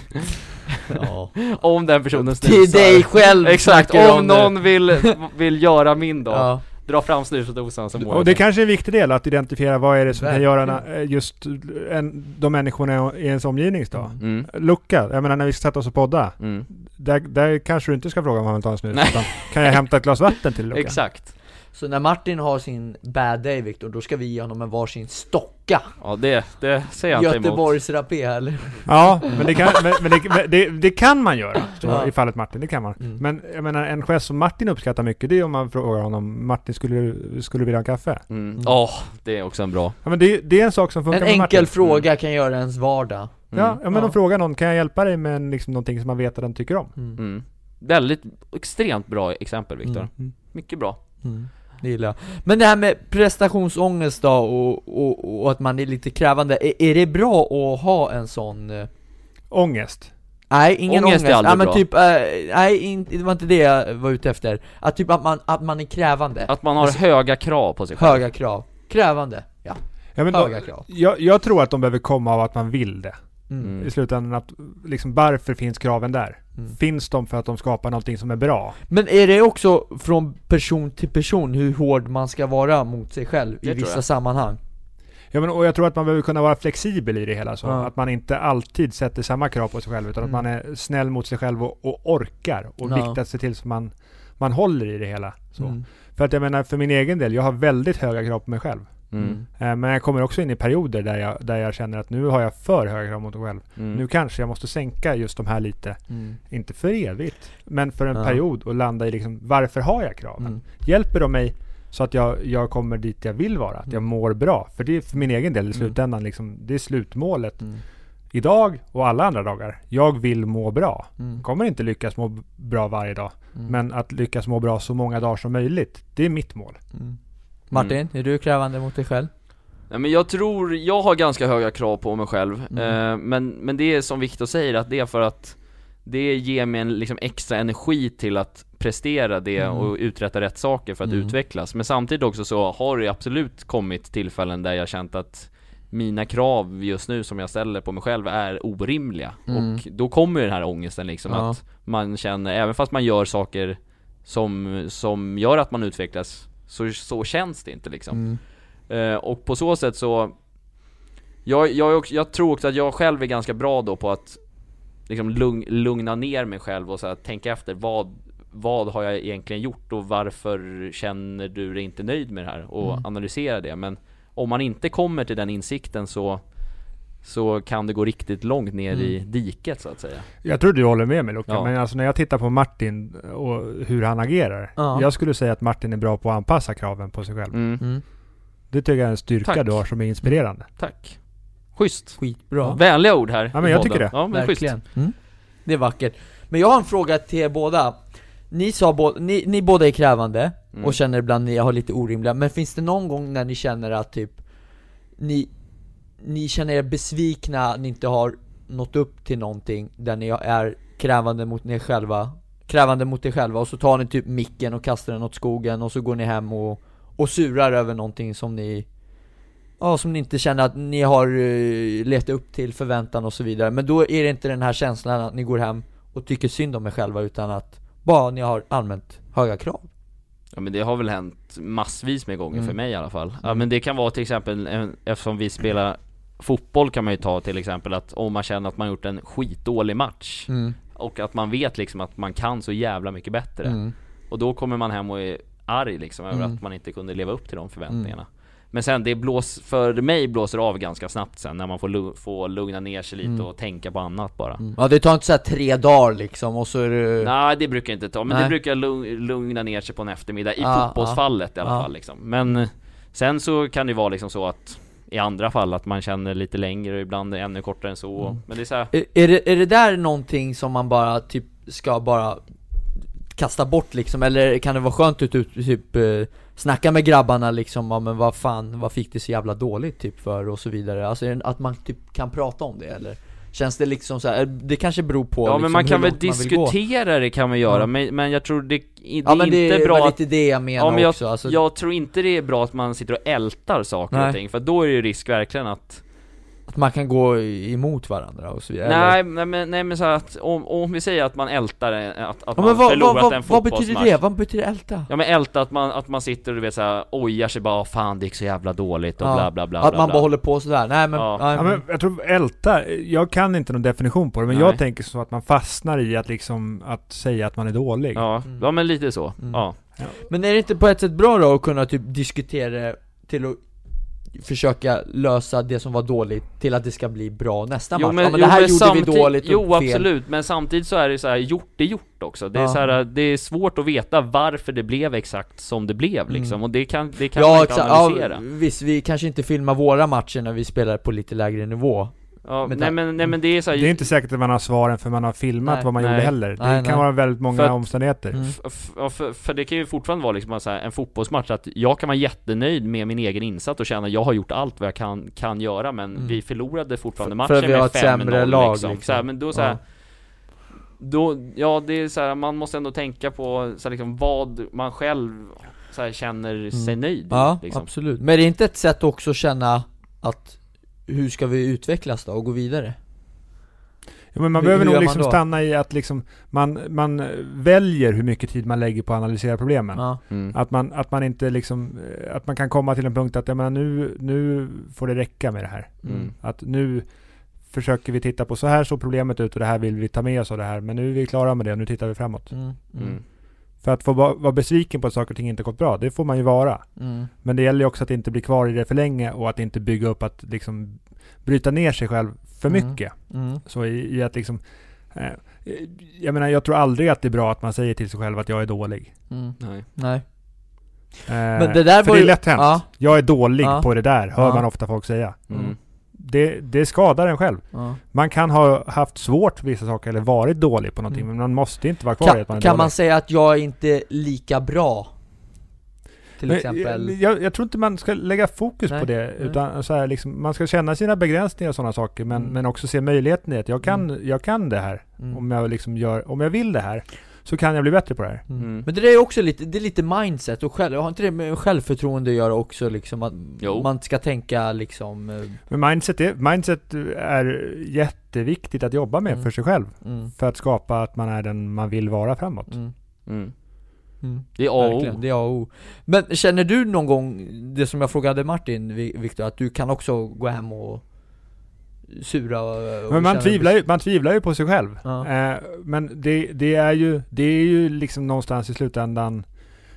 ja.
Om den personen snusar
Till dig själv
Exakt, om
du
någon vill, vill göra min dag
Ja,
dra fram snusdosan som
Och det kanske är en viktig del att identifiera vad är det som kan
Verkligen.
göra en, eh, just en, de människorna i ens omgivning då.
Mm,
Lucka, jag menar när vi satt oss och podda.
mm.
Där, där kanske du inte ska fråga om han vill ta en snus. Utan, kan jag hämta ett glas vatten till Lucka?
Exakt.
Så när Martin har sin bad day Viktor, då ska vi ge honom en varsin stocka
Ja det, det säger jag inte emot.
Göteborgs rapé eller?
Ja, men det kan, men, men det, men det, det kan man göra.
Ja.
I fallet Martin, det kan man.
Mm.
Men jag menar en gest som Martin uppskattar mycket, det är om man frågar honom Martin, skulle, du- skulle du vilja ha en kaffe?
Mm. Åh, det är också en bra.
Ja men det, det är en sak som funkar
En
med Martin.
enkel fråga kan göra ens vardag
Mm.
Ja, ja men
Ja.
de frågar någon, kan jag hjälpa dig med liksom, någonting som man vet att den tycker om?
mm.
Mm. Väldigt, extremt bra exempel Viktor.
Mm.
Mycket bra.
Mm. Det gillar jag. Men det här med prestationsångest då och, och, och att man är lite krävande, är, är det bra att ha en sån? eh,
Ångest.
Nej, ingen
Ångest
ångest,
är aldrig
ja, men
bra.
typ, eh, nej in, det var inte det jag var ute efter Att typ att man, att man är krävande,
Att man har höga krav på sig själv.
höga krav Krävande, ja,
Ja, men då,
höga krav
jag, jag tror att de behöver komma av att man vill det.
Mm.
Mm.
I slutändan att, liksom varför finns kraven där?
Mm.
Finns de för att de skapar någonting som är bra?
Men är det också från person till person hur hård man ska vara mot sig själv i
Det tror
vissa
jag.
sammanhang?
Ja, men, och jag tror att man behöver kunna vara flexibel i det hela. Så
Ja.
Att man inte alltid sätter samma krav på sig själv. Utan
Mm.
att man är snäll mot sig själv och, och orkar. Och
Ja.
viktigt att se till så man, man håller i det hela. Så.
Mm.
För att jag menar, för min egen del, jag har väldigt höga krav på mig själv.
Mm.
Eh, Men jag kommer också in i perioder där jag, där jag känner att nu har jag för höga krav mot mig själv.
Mm.
Nu kanske jag måste sänka just de här lite.
Mm.
Inte för evigt, men för en
Ja.
period och landa i liksom, varför har jag kraven?
Mm.
Hjälper de mig så att jag, jag kommer dit jag vill vara? Att jag
Mm.
mår bra? För det är för min egen del i
Mm.
slutändan, liksom, det är slutmålet. Idag och alla andra dagar. Jag vill må bra.
Mm.
Kommer inte lyckas må bra varje dag. Men att lyckas må bra så många dagar som möjligt. Det är mitt mål.
Mm. Martin, är du krävande mot dig själv?
Nej men jag tror, jag har ganska höga krav på mig själv,
Mm.
eh, men, men det är som Viktor säger, att det är för att det ger mig en liksom extra energi till att prestera det
Mm.
och uträtta rätt saker för att
Mm.
utvecklas. Men samtidigt också så har det absolut kommit tillfällen där jag känt att mina krav just nu som jag ställer på mig själv är orimliga.
Mm.
Och då kommer ju den här ångesten liksom
Ja.
att man känner, även fast man gör saker som, som gör att man utvecklas, så, så känns det inte liksom.
Mm.
Eh, och på så sätt så jag, jag, jag tror också att jag själv är ganska bra då på att liksom lugn, lugna ner mig själv och så här, tänka efter vad, vad har jag egentligen gjort och varför känner du dig inte nöjd med det här? Och
Mm.
analysera det. Men om man inte kommer till den insikten så så kan det gå riktigt långt ner
Mm.
i diket så att säga.
Jag tror du håller med mig Luca,
Ja.
men alltså när jag tittar på Martin och hur han agerar.
Ja.
Jag skulle säga att Martin är bra på att anpassa kraven på sig själv.
Mm.
Mm.
Det tycker jag är en styrka
Tack.
du har som är inspirerande.
Tack. Schysst.
Skitbra
Vänliga ord här
Ja, men jag tycker det.
Ja men.
Verkligen. Mm. Det är vackert. Men jag har en fråga till er båda. Ni sa båda, ni, ni båda är krävande
Mm.
och känner ibland ni har lite orimliga, men finns det någon gång när ni känner att typ ni, ni känner er besvikna, ni inte har nått upp till någonting där ni är krävande mot er själva Krävande mot er själva och så tar ni typ micken och kastar den åt skogen och så går ni hem och, och surar över någonting som ni Ja, som ni inte känner att ni har uh, letat upp till förväntan och så vidare Men då är det inte den här känslan att ni går hem och tycker synd om er själva utan att bara ni har allmänt höga krav
Ja men det har väl hänt massvis med gånger
Mm.
för mig i alla fall. Ja men det kan vara till exempel, eftersom vi spelar fotboll kan man ju ta till exempel att om man känner att man gjort en skitdålig match
mm.
och att man vet liksom att man kan så jävla mycket bättre.
Mm.
Och då kommer man hem och är arg liksom över
Mm.
att man inte kunde leva upp till de förväntningarna. Men sen det blås, för mig blåser det av ganska snabbt sen när man får, lu- får lugna ner sig lite
Mm.
och tänka på annat bara.
Mm. Ja det tar inte så här tre dagar liksom och så är det...
Nej det brukar jag inte ta, men
Nej.
det brukar lugn, lugna ner sig på en eftermiddag, i
Ja,
fotbollsfallet i alla
ja.
fall liksom. Men sen så kan det vara liksom så att i andra fall att man känner lite längre och ibland ännu kortare än så.
Mm.
Men det är så här,
Är, är, det, är det där någonting som man bara typ ska bara kasta bort liksom, eller kan det vara skönt att typ eh, snacka med grabbarna liksom, ja men vad fan, vad fick det så jävla dåligt typ för och så vidare, alltså det, att man typ kan prata om det eller? Känns det liksom så här, det kanske beror på
ja
liksom,
men man kan väl diskutera det kan man göra,
Ja.
men, men jag tror det, det
Ja men det
bra att
lite det jag menar
Ja men jag,
också, alltså,
jag tror inte det är bra att man sitter och ältar saker
Nej.
och ting, för då är det ju risk verkligen att
Att man kan gå emot varandra och så vidare
Nej, nej men, nej men så att om, om vi säger att man ältar en- att, att
ja,
man
vad,
förlorat
vad,
en
vad, vad betyder
fotbollsmatch
det? Vad betyder älta?
Ja men älta att man, att man sitter och du vet såhär ojar sig bara 'Fan det gick så jävla dåligt' och
Ja,
bla bla bla
att
bla,
man
bla.
bara håller på sådär, nej men,
Ja.
Ja, men jag tror älta, jag kan inte någon definition på det, men
Nej.
jag tänker så att man fastnar i att liksom, att säga att man är dålig.
Ja,
Mm.
ja men lite så,
Mm.
ja
Men är det inte på ett sätt bra då att kunna typ diskutera till att försöka lösa det som var dåligt till att det ska bli bra nästa match? ja men det här gjorde vi dåligt och
Jo
fel.
absolut, men samtidigt så är det så här, gjort är gjort också Det är
Ja.
så här, det är svårt att veta varför det blev exakt som det blev liksom,
Mm.
och det kan, det kan man
Ja
inte
exakt, ja,
analysera
visst vi kanske inte filmar våra matcher när vi spelar på lite lägre nivå
ja,
men
nej,
det-
men, nej men det är så här,
Det är inte säkert att man har svaren för man har filmat
Nej.
vad man
Nej.
gjorde heller. Det
Nej,
kan vara väldigt många
För
omständigheter.
Mm.
För, för det kan ju fortfarande vara liksom här, en fotbollsmatch, att jag kan vara jättenöjd med min egen insats och känna att jag har gjort allt vad jag kan, kan göra men
Mm.
vi förlorade fortfarande matchen
för vi har
med
ett sämre
5-0
lag,
liksom.
liksom.
Så här, men då så
Ja.
då, ja det är så här, man måste ändå tänka på så liksom, vad man själv så känner sig nöjd i,
Ja,
liksom.
absolut. Men är det inte ett sätt också att känna att hur ska vi utvecklas då och gå vidare?
Ja, men man
Hur-
behöver
hur
nog liksom stanna i att liksom, man, man väljer hur mycket tid man lägger på att analysera problemen.
Ja.
Mm.
Att man, att man inte liksom, eh, att man kan komma till en punkt att, jag menar, nu, nu får det räcka med det här.
Mm.
Att nu försöker vi titta på, så här såg problemet ut och det här vill vi ta med oss av det här. Men nu är vi klara med det och nu tittar vi framåt.
Mm. Mm.
Mm.
För att få va- vara besviken på att saker och ting inte gått bra, det får man ju vara.
Mm.
Men det gäller ju också att inte bli kvar i det för länge och att inte bygga upp att liksom bryta ner sig själv för
Mm.
mycket.
Mm.
Så i, i att liksom eh, jag menar, jag tror aldrig att det är bra att man säger till sig själv att jag är dålig.
Mm.
Nej.
Nej.
Eh,
Men det där
för det är
ju-
lätt hänt.
Ja.
Jag är dålig
Ja.
på det där, hör
Ja.
man ofta folk säga.
Mm.
Det, det skadar en själv.
Ja.
Man kan ha haft svårt vissa saker eller varit dålig på någonting,
Mm.
men man måste inte vara kvar i att man
Kan,
är
kan
dålig.
man säga att jag är inte lika bra? Till
Men
exempel?
Jag, jag tror inte man ska lägga fokus
Nej,
på det, utan så här, liksom, man ska känna sina begränsningar och sådana saker, men,
Mm.
men också se möjligheten i att jag kan, jag kan det här.
Mm.
Om jag liksom gör, om jag vill det här, så kan jag bli bättre på det här.
Mm. Men det där är också lite, det är lite mindset och själv, har inte det med självförtroende att göra också liksom? Att
Jo.
man ska tänka liksom, eh,
Men mindset är, mindset är jätteviktigt att jobba med
Mm.
för sig själv.
mm,
För att skapa att man är den man vill vara framåt.
mm,
Mm.
mm.
Det är A och
Verkligen,
O
det är A och O. Men känner du någon gång, det som jag frågade Martin, Vi- Viktor, att du kan också gå hem och sura och, och
Men man tvivlar, ju, man tvivlar ju på sig själv.
Ja.
Eh, men det, det, är ju, det är ju liksom någonstans i slutändan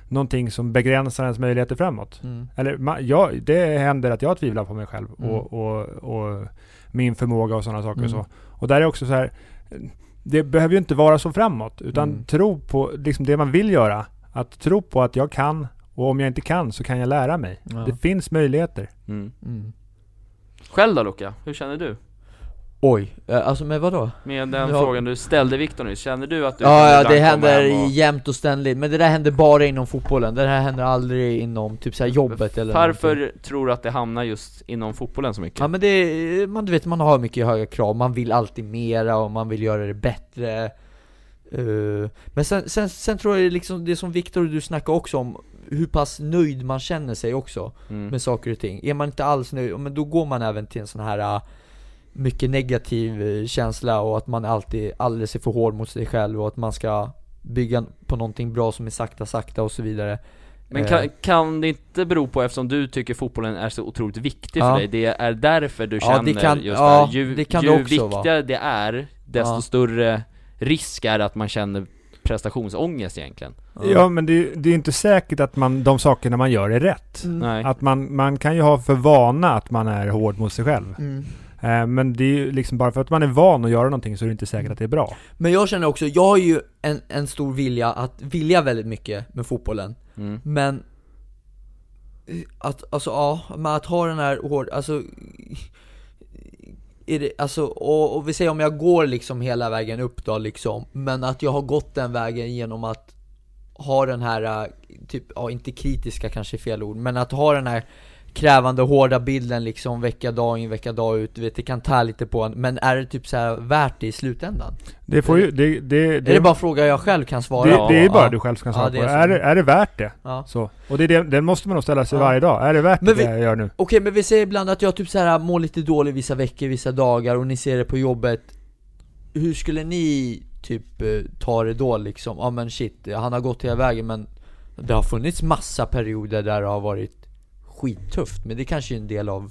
någonting som begränsar ens möjligheter framåt.
Mm.
Eller ma, ja, det händer att jag tvivlar på mig själv
Mm.
och, och, och min förmåga och sådana saker.
Mm.
Och, så. och där är också så här, det behöver ju inte vara så framåt, utan
Mm.
tro på liksom det man vill göra. Att tro på att jag kan, och om jag inte kan så kan jag lära mig.
Ja.
Det finns möjligheter.
mm. Själv då Luca, hur känner du?
Oj, eh, alltså med vadå?
Med den
Ja.
frågan du ställde Viktor nyss, känner du att du
Ja, ja det händer
och-
jämt och ständigt, men det där händer bara inom fotbollen, det här händer aldrig inom typ såhär jobbet eller någonting.
Varför tror du att det hamnar just inom fotbollen så mycket?
Ja men det, man du vet man har mycket höga krav, man vill alltid mera och man vill göra det bättre Eh, Men sen, sen, sen tror jag liksom det som Viktor och du snackade också om Hur pass nöjd man känner sig också
Mm.
med saker och ting Är man inte alls nöjd, men då går man även till en sån här äh, Mycket negativ eh, känsla och att man alltid alldeles är för hård mot sig själv och att man ska Bygga på någonting bra som är sakta sakta och så vidare
Men
Eh,
kan, kan det inte bero på, eftersom du tycker fotbollen är så otroligt viktig
Ja.
för dig, det är därför du
Ja,
känner
kan-
just
ja,
det, ju,
det kan
ju
det också
viktigare det är, desto
Ja.
större risk är att man känner prestationsångest egentligen
Ja, men det, det är inte säkert att man, de sakerna man gör är rätt.
Mm.
Att man, man kan ju ha för vana att man är hård mot sig själv.
Mm.
Eh, men det är ju liksom bara för att man är van att göra någonting så är det inte säkert att det är bra.
Men jag känner också, jag har ju en, en stor vilja att vilja väldigt mycket med fotbollen
mm.
Men att, alltså ja, men att ha den här hård, alltså det, alltså, och, och vi säger om jag går liksom hela vägen upp då liksom Men att jag har gått den vägen genom att ha den här, äh, typ, ja inte kritiska kanske är fel ord Men att ha den här krävande, hårda bilden liksom vecka dag in, vecka dag ut, vet det kan ta lite på en, men är det typ så här värt det i slutändan?
Det får ju, det, det,
är det bara en fråga jag själv kan svara
det,
på?
det är bara
ja.
du själv som kan
Ja,
svara
det
på.
är
det.
så.
Är, det, är det värt det?
Ja.
Så. Och det, är det, det måste man nog ställa sig
Ja.
varje dag. Är det värt
Men
det
vi-
jag gör nu?
Okej men vi säger ibland att jag typ så här mår lite dåligt vissa veckor, vissa dagar och ni ser det på jobbet Hur skulle ni typ eh, ta det då liksom? Ja men shit, han har gått hela vägen men Det har funnits massa perioder där det har varit skittufft Men det kanske är en del av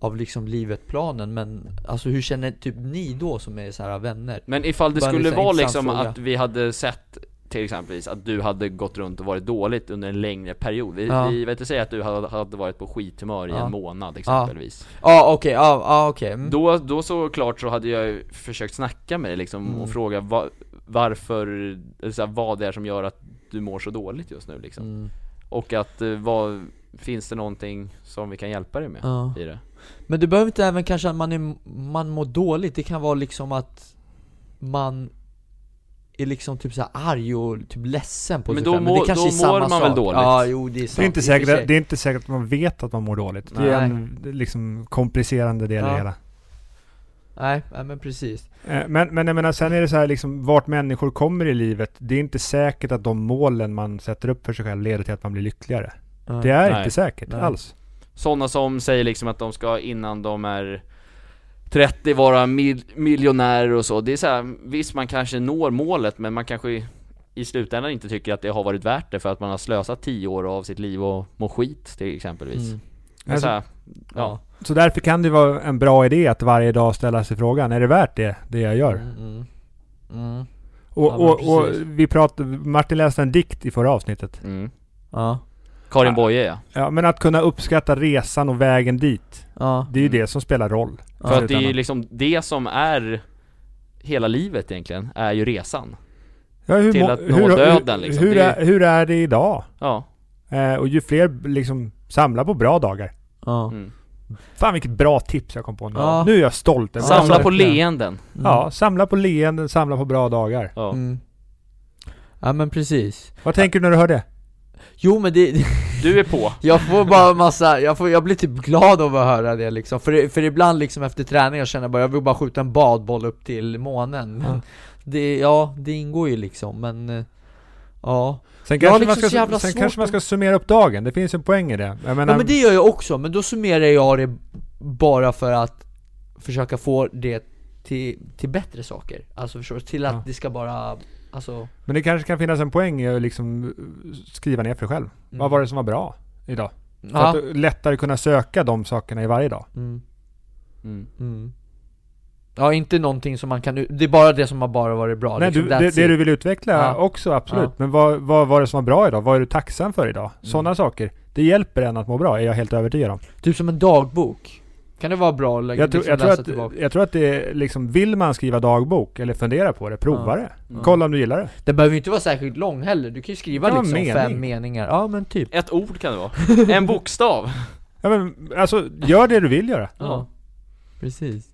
Av liksom livet-planen men Alltså hur känner typ ni då som är så här vänner?
Men ifall det
Bara
skulle vara liksom
fråga.
att vi hade sett till exempelvis att du hade gått runt och varit dåligt under en längre period Vi,
Ja.
vi vet inte säga att du hade, hade varit på skithumör i
Ja.
en månad exempelvis
Ja okej, ja ja, okej mm.
Då, då såklart så hade jag försökt snacka med dig liksom
Mm.
och fråga va, varför, så här, vad det är som gör att du mår så dåligt just nu liksom
Mm.
Och att, eh, vad, finns det någonting som vi kan hjälpa dig med
Ja.
i det?
Men det behöver inte även kanske att man, är, man mår dåligt, det kan vara liksom att man är liksom typ så här arg och typ ledsen på
Men
sig
då
själv
mår-
det kanske
då
är samma
mår man
sak.
väl dåligt?
Ja, jo det är sant
Det är, inte
i
säkert, det är inte säkert att man vet att man mår dåligt. Det är
Nej.
en liksom komplicerande del i
Ja.
det hela.
Nej, nej men precis
Eh, Men, men jag menar, sen är det så här liksom, vart människor kommer i livet. Det är inte säkert att de målen man sätter upp för sig själv leder till att man blir lyckligare. Det är
Nej.
inte säkert
Nej.
alls.
Sådana som säger liksom att de ska innan de är 30 vara mil- miljonärer och så Det är så här, visst man kanske når målet men man kanske i, slutändan inte tycker att det har varit värt det för att man har slösat 10 år av sitt liv och må skit till exempelvis
mm.
Alltså,
så här, ja.
Så därför kan det vara en bra idé att varje dag ställa sig frågan, är det värt det, det jag gör?
Mm, mm. Mm.
Och,
Ja,
och, och vi pratade, Martin läste en dikt i förra avsnittet.
Mm.
Ja,
Karin
Ja.
Boye ja
Ja, men att kunna uppskatta resan och vägen dit.
ja,
Det är ju
Mm.
det som spelar roll.
För att det är ju liksom det som är hela livet egentligen, är ju resan
Ja, hur,
till att nå
hur,
döden, liksom.
Hur,
är
hur är det idag?
Ja,
Eh, och ju fler liksom samlar på bra dagar.
ja.
mm.
Fan vilket bra tips jag kom på nu.
Ja.
Nu är jag stolt. över-
Samla på
verkligen.
leenden
Mm.
Ja, samla på leenden, samla på bra dagar.
Ja,
Mm. Ja men precis
Vad tänker du när du hör det?
Jo men det,
du är på
Jag får bara massa, jag, får, jag blir typ glad av att höra det liksom För, för ibland liksom efter träning jag känner bara, jag vill bara skjuta en badboll upp till månen Men det, ja, det ingår ju liksom, men eh, Ja
Sen kanske, man,
liksom så
ska, sen
svårt
kanske man ska summera upp dagen. Det finns en poäng i det. Jag menar,
Ja men det gör jag också, men då summerar jag det bara för att försöka få det till, till bättre saker Alltså förstår du? Till att
Ja.
det ska bara, alltså
men det kanske kan finnas en poäng i att liksom uh, skriva ner för dig själv.
Mm.
Vad var det som var bra idag? För
Ja,
att lättare kunna söka de sakerna i varje dag.
mm,
mm.
mm. Ja inte någonting som man kan, det är bara det som har bara varit bra
Nej,
liksom,
du, det, det du vill utveckla
Ja.
också, absolut.
Ja.
Men vad, vad var det som var bra idag? Vad är du tacksam för idag? Sådana saker. Det hjälper en att må bra, är jag helt övertygad om.
Typ som en dagbok Kan det vara bra att lägga,
Jag tror,
liksom
jag, tror
läsa
att,
tillbaka?
jag tror att det är liksom, vill man skriva dagbok eller fundera på det, prova
Ja.
det.
Mm.
Kolla om du gillar det.
Den behöver ju inte vara särskilt lång heller, du kan ju skriva
Det
liksom
vara
fem
mening.
meningar Ja men typ
Ett ord kan det vara, en bokstav
Ja men alltså, gör det du vill göra.
Ja, precis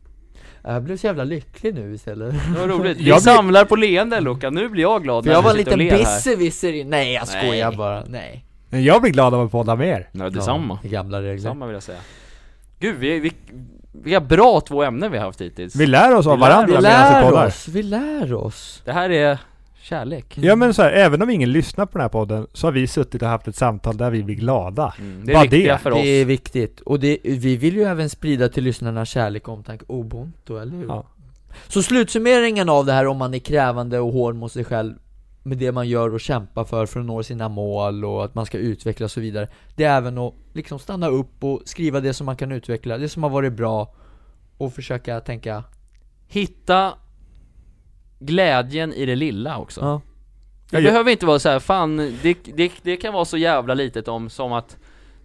Jag blev så jävla lycklig nu istället
Det var roligt, vi
Jag blir-
samlar på leende Luca, nu blir jag glad när
jag var
här.
besserwisser Nej jag
Nej.
skojar bara, nej
Men jag blir glad av att podda med er.
Nej, detsamma,
ja, Gamla regler
detsamma vill jag säga Gud, vi, vi, vilka bra två ämnen vi har haft hittills
Vi lär oss av
Vi lär
varandra
Vi lär oss, vi lär oss
Det här är kärlek
Ja men så här, även om ingen lyssnar på den här podden så har vi suttit och haft ett samtal där vi blir glada.
mm. Det är
det.
för oss
Det är viktigt, och det, vi vill ju även sprida till lyssnarna kärlek, omtanke och ubuntu, eller hur?
Ja.
Så slutsummeringen av det här om man är krävande och hård mot sig själv med det man gör och kämpar för för att nå sina mål och att man ska utvecklas och så vidare. Det är även att liksom stanna upp och skriva det som man kan utveckla, det som har varit bra och försöka tänka.
Hitta glädjen i det lilla också.
Ja,
Det
Ja,
behöver inte vara så här, fan, det, det, det kan vara så jävla litet om som att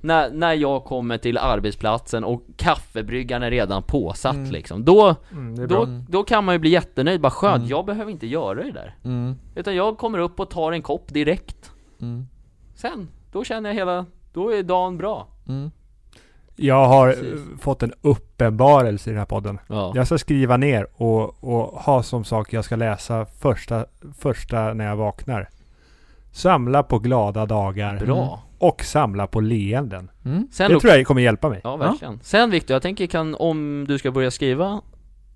när, när jag kommer till arbetsplatsen och kaffebryggaren är redan påsatt
Mm.
liksom Då,
Mm,
då, då kan man ju bli jättenöjd, bara skönt,
Mm.
jag behöver inte göra det där
mm,
Utan jag kommer upp och tar en kopp direkt
mm,
Sen, då känner jag hela, då är dagen bra
mm.
Jag har
Precis.
eh, fått en uppenbarelse i den här podden.
Ja,
Jag ska skriva ner och, och ha som sak jag ska läsa första, första när jag vaknar. Samla på glada dagar
Bra.
och samla på leenden.
Mm.
Sen
Det tror jag kommer hjälpa mig.
Ja, verkligen. Sen Viktor, jag tänker kan, om du ska börja skriva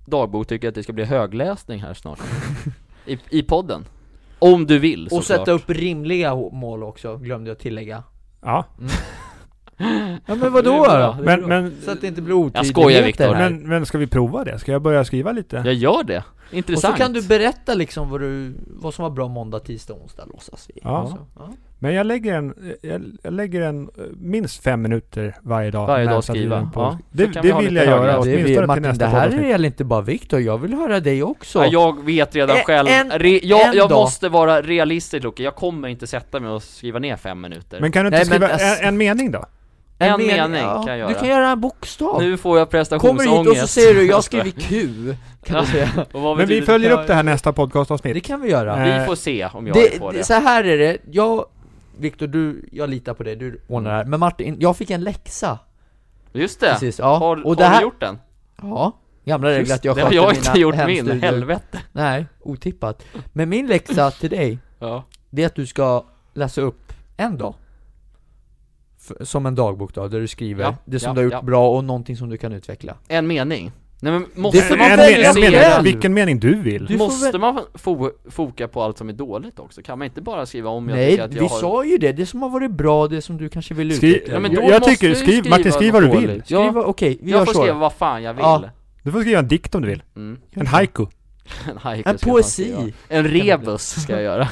dagbok, tycker jag att det ska bli högläsning här snart. I, I podden. Om du vill
Och sätta upp rimliga mål också, glömde jag tillägga
Ja,
Ja men vadå då?
men, men,
Så att det inte blir otydligheter
skojar, Viktor.
men, men ska vi prova det? Ska jag börja skriva lite?
Jag gör det.
Och så
Intressant.
kan du berätta liksom vad, du, vad som var bra måndag, tisdag, onsdag låtsas vi
Ja.
Ja.
Men jag lägger en, jag, jag lägger en eh, minst fem minuter varje dag.
Varje dag skriva.
på-
Ja,
det
vi
det
ha
vill jag göra.
Det är,
åtminstone till
Martin,
nästa
det här gäller inte bara Viktor, jag vill höra dig också
Ja, jag vet redan
En-
själv,
en-
Re, jag, jag måste vara realistisk Luke, jag kommer inte sätta mig och skriva ner fem minuter
Men kan du inte
Nej, men
skriva
ass-
en, en mening då?
En
men-
mening kan jag göra.
Du kan göra en bokstav.
Nu får jag
Kommer
prestationsångest
hit och så säger du 'Jag skriver Q' kan du säga.
Men vi följer
Ja,
upp det här nästa podcastavsnitt.
Det kan vi göra.
Vi får se om jag
det,
får
det,
det.
Så här är det, jag, Viktor du, jag litar på dig, du ordnar det här. Men Martin, jag fick en läxa.
Just det,
Precis, ja,
har,
och
har
det här,
du gjort den?
Ja, gamla regler att jag
det har
sköter
jag
mina
inte gjort min, helvete.
Nej, otippat. Men min läxa till dig,
Ja,
det är att du ska läsa upp en dag F- Som en dagbok då, där du skriver
Ja,
det som
ja,
du har gjort
ja.
bra och någonting som du kan utveckla
en mening Nej men måste
får
En,
man
en, en, mening, vilken mening du vill.
Du får
Måste
väl-
man fo foka på allt som är dåligt också? Kan man inte bara skriva om jag
Nej,
tycker att jag
vi
har...
sa ju det, det som har varit bra, det som du kanske vill
Skri-
utveckla
Ja, men
Jag-
då
jag
måste
tycker-
du
skriv-
skriva
Martin, skriv vad du vill.
Skriva,
Ja,
okej, vi
jag
gör
får
så
skriva
då.
vad fan jag vill
Ja.
Du får skriva en dikt om du vill.
mm.
En haiku.
En haiku
En
jag skriva.
poesi!
En rebus ska jag göra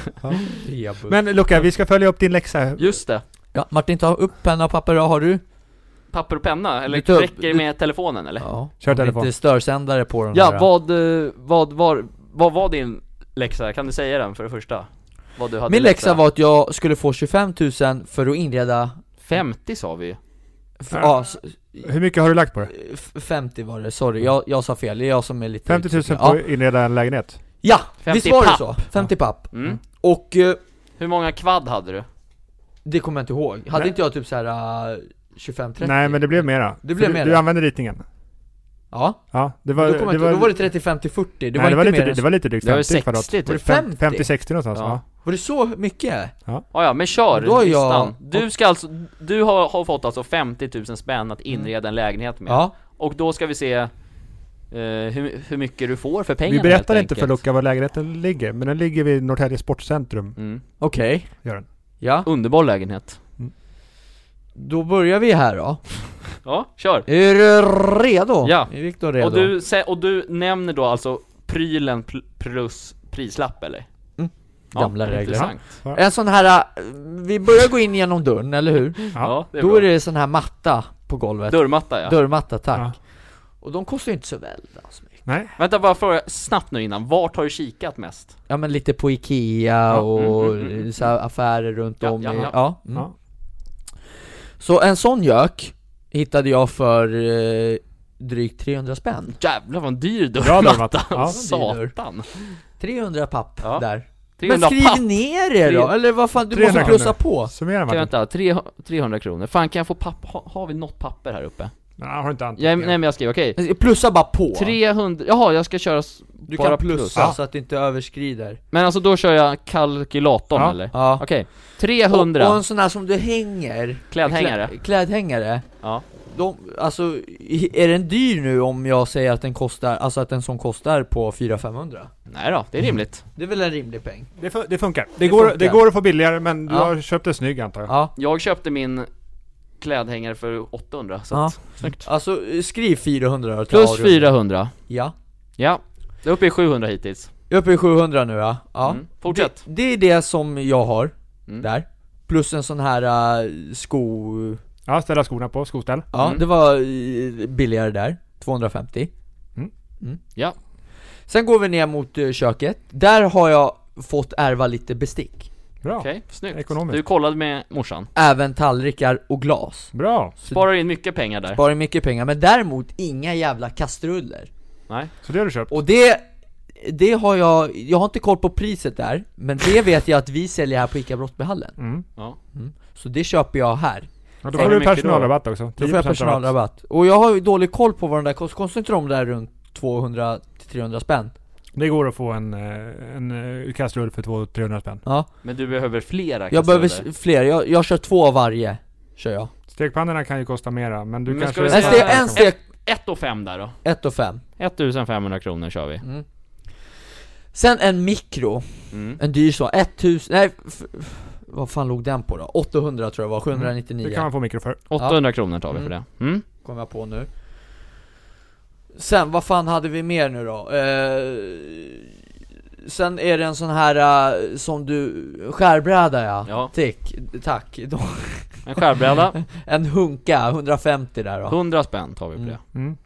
Men Luca, vi ska följa upp din läxa.
Just det,
Ja, Martin ta upp penna och papper, har du?
papper och penna, eller
Du
räcker det med telefonen eller?
Ja,
Kör telefon.
Inte störsändare på den
Ja,
här.
vad, eh, vad var, vad var din läxa? Kan du säga den för det första? Vad du hade
Min läxa var att jag skulle få 25 000 för att inreda
50 sa vi ju
f-
Ja.
ja, s-
Hur mycket har du lagt på det?
f- 50 var det, sorry, jag, jag sa fel, det är jag som är lite
50 000 på
ja.
att inreda en lägenhet?
ja,
50
visst var det
papp.
så? 50 papp
mm.
Och eh,
Hur många kvadd hade du?
Det kommer jag inte ihåg, hade
Nej.
inte jag typ såhär uh, 25-30?
Nej men det blev mera.
Det blev
För
mera.
Du, du använde ritningen.
Ja,
Ja, det var...
då, kommer jag inte, då var det 35-40, det
nej,
var
det var
inte
lite,
mer än
det var lite drygt
Det var
50 kvadrat.
60
Var det
typ
50?
50-60 någonstans,
Ja.
ja.
Var det så mycket?
Ja, ja men kör
Då är jag-
listan. Du ska alltså, du har, har fått alltså 50 000 spänn att inreda en lägenhet med
Ja,
Och då ska vi se eh, hur, hur mycket du får för pengarna
Vi berättar inte för
enkelt.
Luca var lägenheten ligger, men den ligger vid Norrtälje Sportcentrum.
mm.
okej
Gör den.
Ja,
Underbar lägenhet
då börjar vi här då
Ja, kör!
Är du redo?
Ja.
Är Viktor redo?
Och du, och du nämner då alltså prylen pl- plus prislapp eller?
Mm. Gamla regler.
Intressant
En sån här, äh, vi börjar gå in genom dörren, eller hur?
Ja,
Ja.
det är
Då
bra.
är det sån här matta på golvet
Dörrmatta ja
Dörrmatta, tack
Ja.
Och de kostar ju inte så väldigt mycket
Nej.
Vänta bara fråga snabbt nu innan, vart har du kikat mest?
Ja men lite på Ikea och
mm, mm, mm.
så här affärer runt
Ja,
om
ja,
i,
ja.
ja. Mm.
Ja.
Så en sån gök hittade jag för eh, drygt 300 spänn
Jävlar vad en dyr
Bra
dörrmatta!
Ja.
Satan!
300 papp
Ja.
där
300
Men skriv
papp!
ner det då, eller vad fan, du
300
måste plussa på
Summera Martin.
vänta, tre- 300 kronor. Fan kan jag få papp, ha, har vi något papper här uppe?
Nej, har du inte anteckningar?
Jag, nej men jag skriver, okej
Plussa bara på
300, jaha jag ska köra s-
Du
bara
kan plussa
Ja.
så att det inte överskrider
Men alltså då kör jag kalkylatorn
Ja.
eller?
Ja
Okej,
och,
300
och en sån här som du hänger
klädhängare
Klä, klädhängare
Ja,
de, alltså, i- är den dyr nu om jag säger att den kostar, alltså att en sån kostar på 400-500?
nej då, det är rimligt
Det är väl en rimlig peng?
Det, fu- det funkar. Det,
Det
går,
funkar.
det går att få billigare, men du
Ja.
har köpt en snygg antar jag.
Ja,
Jag köpte min klädhängare för 800 så
Ja.
att, snyggt
alltså skriv 400 då, ta
Plus
avrunda.
400
Ja
Ja, det är uppe i 700 hittills
Jag är uppe i 700 nu ja, ja.
Mm, fortsätt.
Det, det är det som jag har,
Mm.
där Plus en sån här uh, sko...
Ja, ställa skorna på, skoställ.
Ja,
Mm.
det var eh, billigare där, 250
Mm.
Ja,
Sen går vi ner mot eh, köket, där har jag fått ärva lite bestick
Bra.
okej, snyggt
Ekonomiskt.
Du kollade med morsan
Även tallrikar och glas
Bra.
Sparar in mycket pengar där
Sparar mycket pengar, men däremot inga jävla kastruller
Nej,
Så det har du köpt.
Och det, det har jag, jag har inte koll på priset där Men det vet jag att vi säljer här på ICA Brottbyhallen
Mm.
ja
Så det köper jag här
Ja, då
Hur
får du
mycket
personalrabatt också. 10%
Då får jag personalrabatt Och jag har ju dålig koll på vad den där kostar, kostar inte de där runt 200-300 spänn?
Det går att få en, eh, en eh, kastrull för 200-300 spänn.
Ja,
Men du behöver flera
jag behöver
kastruller.
fler, jag, jag kör två av varje, kör jag
Stekpannorna kan ju kosta mera, men du
Men
kanske...
ska vi
En,
säga-
ste- en stek,
Ett och fem där då.
ett och fem
1500 kronor kör vi.
mm. Sen en mikro,
Mm.
en dyr sån, 1000, nej, f- f- vad fan låg den på då? 800 tror jag var, 799
Det kan man få mikro för.
800 kronor tar vi för
Mm.
det. Mm.
kom jag på nu Sen, vad fan hade vi mer nu då? Eh, sen är det en sån här eh, som du, skärbräda ja,
Ja.
Tick, tack Då-
En skärbräda,
En hunka, 150 där då
100 spänn tar vi på
Mm.
det.
Mm.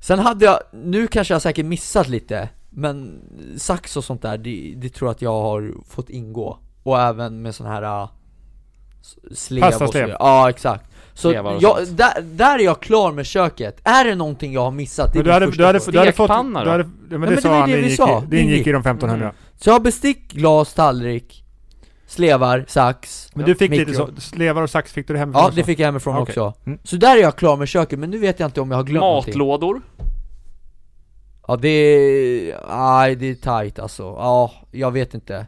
Sen hade jag, nu kanske jag säkert missat lite Men sax och sånt där, det, det tror jag att jag har fått ingå Och även med sån här uh, slev och så vidare. Ja exakt Så jag, där, där är jag klar med köket Är det någonting jag har missat? Det är
Men du hade, du hade, du hade fått...
Stekpanna
Du
då?
hade, men
men
det
det
sa
var
han,
det
det
vi
gick,
sa.
det
Det
ingick
ingick.
i de 1500.
Mm.
Så jag har bestick, glas, tallrik Slevar, sax
Men du fick
Mikro.
lite så, slevar och sax fick du det hemifrån
Ja
också?
det fick jag hemifrån
Okej.
också
Mm.
Så där är jag klar med köket, men nu vet jag inte om jag har glömt någonting
Matlådor.
Ja det är, nej det är tight alltså, ja jag vet inte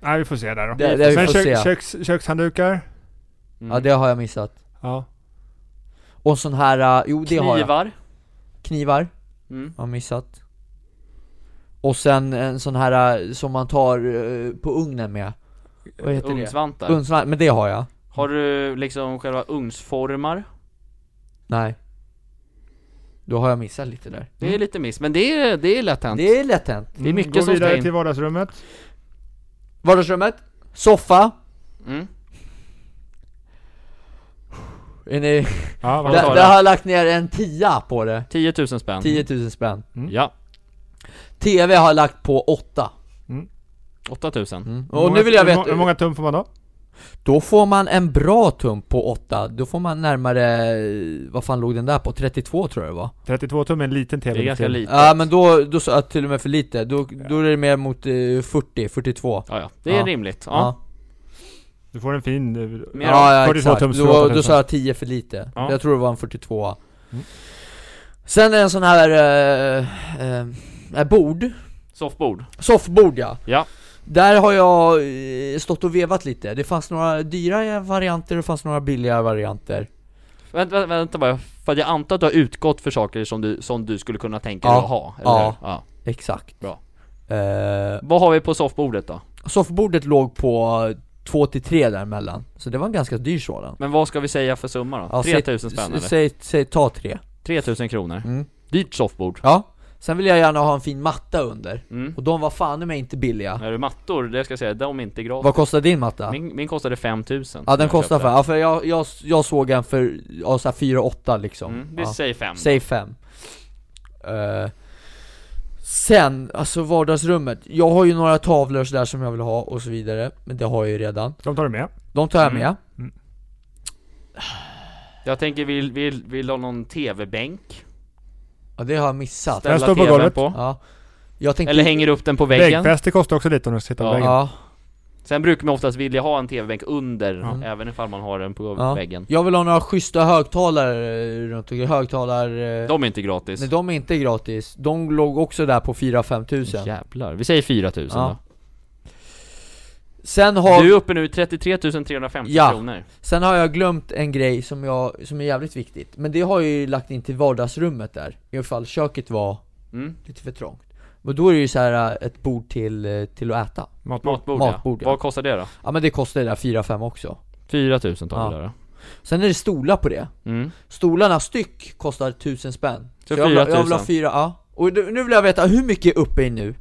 Nej vi får se där då.
Det- det vi
men
får
kök,
se.
köks, kökshanddukar?
Mm.
Ja det har jag missat
Ja.
Och sån här, uh, jo det har jag
Knivar.
Knivar,
Mm.
har missat Och sen en sån här uh, som man tar uh, på ugnen med Vad heter
Ugnsvantar.
det? Ugnsvant, men det har jag
Har du liksom själva ugnsformar?
Nej Då har jag missat lite där
Det är lite miss, men det är, det är lätt hänt.
Det är lätt hänt
Det är mycket
Gå
som ska
vidare
in.
till vardagsrummet.
Vardagsrummet, soffa
Mm.
Är ni,
Ja, vad
Där-
där, har jag lagt ner en tia på det
10 000 spänn.
10 000 spänn
Ja.
TV har jag lagt på 8
8 000.
mm.
Hur
Och
många-
nu vill jag
hur må-
veta
Hur många tum får man då?
Då får man en bra tum på 8, då får man närmare, vad fan låg den där på? 32 tror jag det var
32 tum är en liten TV.
Det är ganska litet.
Ja men då, då sa jag till och med för lite, då, då är det mer mot eh, 40, 42
Ja, ja. Det är
Ja.
rimligt. Ja.
Ja,
Du får en fin... eh,
Mer
ja, ja
42
exakt,
tums
då,
28 000.
då sa jag 10 för lite,
Ja.
jag tror det var en 42
Mm.
Sen en sån här, eh, eh, eh, bord,
Soffbord.
soffbord ja
Ja.
Där har jag eh, stått och vevat lite, det fanns några dyra varianter och det fanns några billiga varianter
Vänta, vänta, vänta bara. För jag antar att du har utgått för saker som du, som du skulle kunna tänka dig
Ja.
att ha, eller
Ja.
ja.
Exakt
Bra.
eh,
Vad har vi på soffbordet då?
Soffbordet låg på 2 till 3 däremellan, så det var en ganska dyr sådan
Men vad ska vi säga för summa då?
Ja,
3000
säg-
spänn eller?
Säg, säg, ta 3
3000 kronor.
mm.
Dyrt soffbord.
Ja, sen vill jag gärna ha en fin matta under
Mm.
Och de var fan mig inte billiga
Är det mattor, det ska jag säga, de är inte gratis.
Vad kostar din matta?
Min, min kostade 5000
ja den
köpte.
för, ja för jag, jag, jag såg en för, ja såhär 4-8 liksom
Mm, vi
ja.
säger 5
Säg 5 Sen, alltså vardagsrummet Jag har ju några tavlor sådär som jag vill ha och så vidare Men det har jag ju redan
De tar du med.
De tar jag
Mm.
med
Jag tänker, vill, vill, vill ha någon TV-bänk?
Ja det har jag missat
Ställa
står på
TVn
golvet.
på?
Ja Jag tänkte
Eller hänger upp den på väggen?
Väggfäste kostar också lite om du sitter på
Ja.
väggen.
Ja,
Sen brukar man oftast vilja ha en TV-bänk under,
Ja.
även ifall man har den på
Ja.
väggen.
Jag vill ha några schyssta högtalare eh, runt omkring, högtalare
De är inte gratis.
Nej de är inte gratis, de låg också där på 4-5 tusen
Jävlar, vi säger 4000
Ja. Sen har,
Du är uppe nu i 33 350
Ja.
kronor.
Sen har jag glömt en grej som, jag, som är jävligt viktigt. Men det har jag ju lagt in till vardagsrummet där Ifall köket var
mm.
lite för trångt. Men då är det ju så här äh, ett bord till, eh, till att äta
Matbord.
Matbord,
Matbord,
ja.
ja.
Vad kostar det då?
Ja men det kostar det där 4-5 också
4000 tar
Ja.
där då
Sen är det stolar på det
mm.
Stolarna styck kostar 1000 spänn
Så
jag, vill, ha-
4 000.
jag vill ha fyra, ja Och nu vill jag veta, hur mycket är uppe i nu?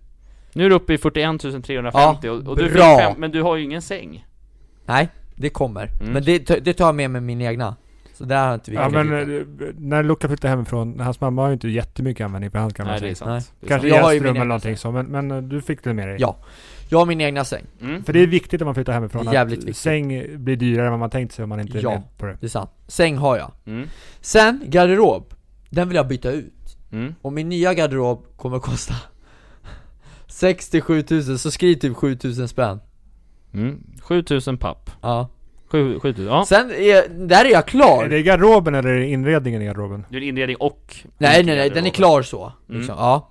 Nu är du uppe i 41 350
Ja,
och, och du
bra.
fem, Men du har ju ingen säng
Nej, det kommer
Mm.
Men det, det tar jag med mig min egna Så där har inte vi
Ja men
lite.
eh, när Luca flyttade hemifrån, hans mamma har ju inte jättemycket användning för hans gamla
Nej det är sant. Det
Kanske
Jag har ju
gästrum
min
eller någonting så, men, men eh, du fick det med dig.
Ja. Jag har min egna säng,
mm.
För det är viktigt om man flyttar hemifrån
jävligt
att
viktigt.
säng blir dyrare än vad man tänkt sig om man inte
Ja.
är med på det.
det är sant Säng har jag
Mm.
Sen, garderob Den vill jag byta ut
Mm.
Och min nya garderob kommer kosta 67 000, så skriv typ 7000 spänn
Mm. 7000 papp
Ja
Sju, 7000, ja.
Sen är, där är jag klar
Är det garderoben eller är det inredningen i garderoben?
Det är en inredning och...
Nej nej nej, den är klar så,
Mm.
liksom. ja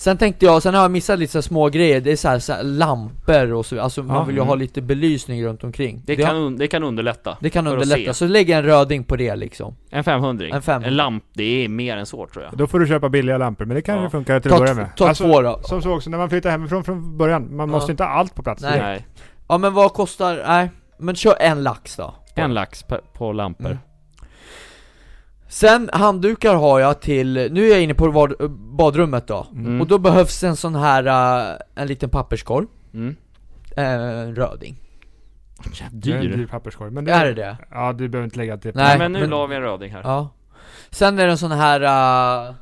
Sen tänkte jag, sen har jag missat lite så små grejer, det är så här, så här lampor och så, alltså man
Ja,
vill ju
mm.
ha lite belysning runt omkring
Det kan, un- det kan underlätta.
det kan underlätta, så lägger jag en röding på det liksom
En 500
En 500.
En lamp, det är mer än så tror jag.
Då får du köpa billiga lampor, men det kan
Ja.
ju funka till
Ta
att börja med.
ta
Alltså,
två då
Som så också, när man flyttar hemifrån från början, man
Ja.
måste inte ha allt på plats.
Nej.
Nej.
Ja men vad kostar, nej, men kör en lax då
En lax på, på lampor.
Mm. Sen handdukar har jag till, nu är jag inne på badrummet då
Mm.
Och då behövs en sån här, äh, en liten papperskorg,
Mm.
en röding
Det är
Dyr.
dyr papperskorg. Men
Är det det?
Ja, du behöver inte lägga det.
Nej.
men nu
men-
la vi en röding här.
Ja Sen är det en sån här, äh,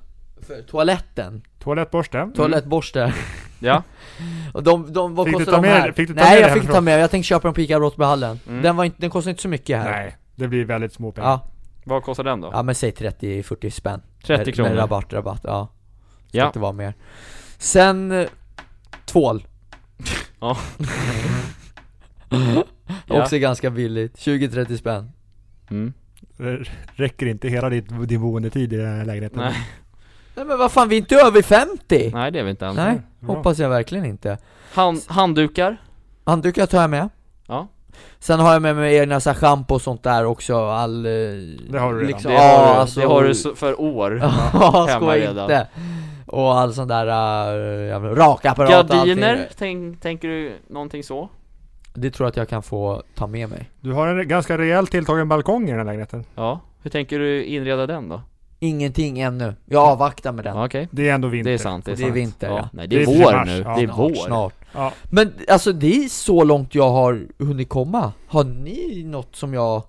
för toaletten,
Toalettborste.
toalettborste
Ja.
Och de, de vad
Fick du
kostar
ta
de
med-
här?
fick du ta
Nej
med
jag
det
fick ta med, jag tänkte köpa dem på Ica Brottbyhallen
Mm.
Den var inte, den kostar inte så mycket här
Nej, det blir väldigt små pengar.
Ja,
Vad kostar den då?
ja men säg 30-40 spänn
30
med,
kronor.
Med rabatt, rabatt, ja Ska
Ja.
inte vara mer Sen, eh, tvål
Ja. Ja.
Också ganska billigt, 20-30 spänn
Mm.
Räcker inte hela ditt, din boendetid i den här lägenheten.
Nej.
Nej men vad fan, vi är inte över 50!
Nej det är vi inte än.
Nej,
Bra.
hoppas jag verkligen inte
Hand, handdukar.
Handdukar tar jag med
Ja.
Sen har jag med mig egna så här schampo och sånt där också, all... eh,
Det har du redan.
liksom,
Det,
ja,
har, du-
alltså,
det har du för år.
Ja,
hemma
skoja
redan.
inte! Och all sån där, uh, rakapparat och
Gardiner,
allting.
tänk, tänker du någonting så?
Det tror jag att jag kan få ta med mig
Du har en ganska rejält tilltagen balkong i den här lägenheten.
Ja. Hur tänker du inreda den då?
Ingenting ännu, jag avvaktar med den
Ja, Okej.
Det är ändå vinter.
Det är sant, det är
Det är vinter,
ja.
ja.
Nej det är,
Det är
vår
mars,
nu,
ja.
det är vår.
snart
Ja.
Men alltså det är så långt jag har hunnit komma Har ni något som jag...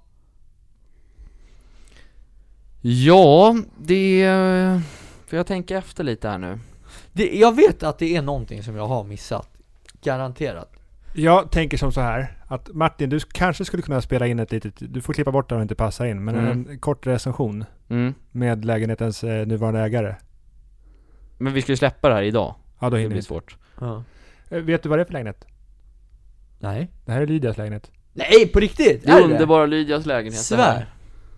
Ja, det... Får jag tänka efter lite här nu?
Det, jag vet att det är någonting som jag har missat Garanterat
Jag tänker som så här, att Martin, du kanske skulle kunna spela in ett litet, du får klippa bort det om det inte passar in, men
Mm.
en kort recension
Mm.
med lägenhetens eh, nuvarande ägare.
Men vi ska ju släppa det här idag.
Ja, då
Det
hinner
blir
vi.
svårt.
ja.
Eh, Vet du vad det är för lägenhet?
Nej
Det här är Lydias lägenhet.
Nej, på riktigt?
Det
Är
är
det?
underbara Lydias lägenhet det
Svär.
här,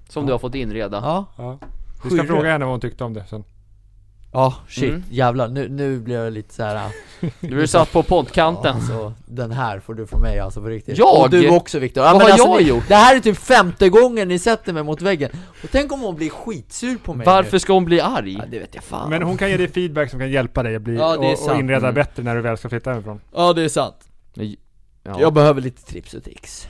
Som du har fått inreda.
Ja,
Ja. Vi ska
Sjukt.
fråga henne vad hon tyckte om det sen.
ja shit,
Mm.
jävlar, nu, nu blir jag lite så här.
Du är satt på poddkanten.
Ja, alltså, den här får du från mig alltså på riktigt
Jag?
Och du också Viktor, ja,
Vad har
alltså,
jag
ni,
gjort?
Det här är typ femte gången ni sätter mig mot väggen Och tänk om hon blir skitsur på mig
Varför
nu.
ska hon bli arg?
Ja det vet jag fan
Men hon kan ge dig feedback som kan hjälpa dig att bli,
Ja, det är
och, och inreda
Mm.
bättre när du väl ska flytta hemifrån.
Ja det är sant
Ja.
Jag behöver lite trips och tricks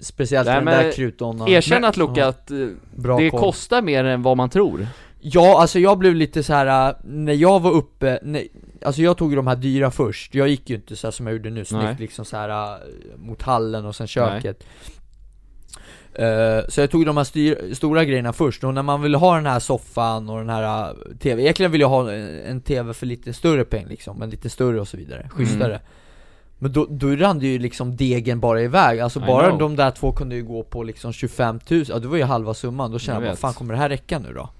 Speciellt
Nej,
för den där krutdonnan
Erkänn att Luca
Ja.
att
Bra
det
koll.
kostar mer än vad man tror.
Ja, alltså jag blev lite så här äh, när jag var uppe, nej, alltså jag tog ju de här dyra först, jag gick ju inte så som jag gjorde nu, snyggt
Nej.
liksom så här äh, mot hallen och sen köket. Eh, Så jag tog de här styr, stora grejerna först, och när man ville ha den här soffan och den här äh, TV, egentligen ville jag ha en, en TV för lite större peng liksom, men lite större och så vidare, schysstare. Men då, då rann det ju liksom degen bara iväg, alltså
I
bara
know.
de där två kunde ju gå på liksom 25 000, ja det var ju halva summan, då kände
Jag
jag, vad fan kommer det här räcka nu då?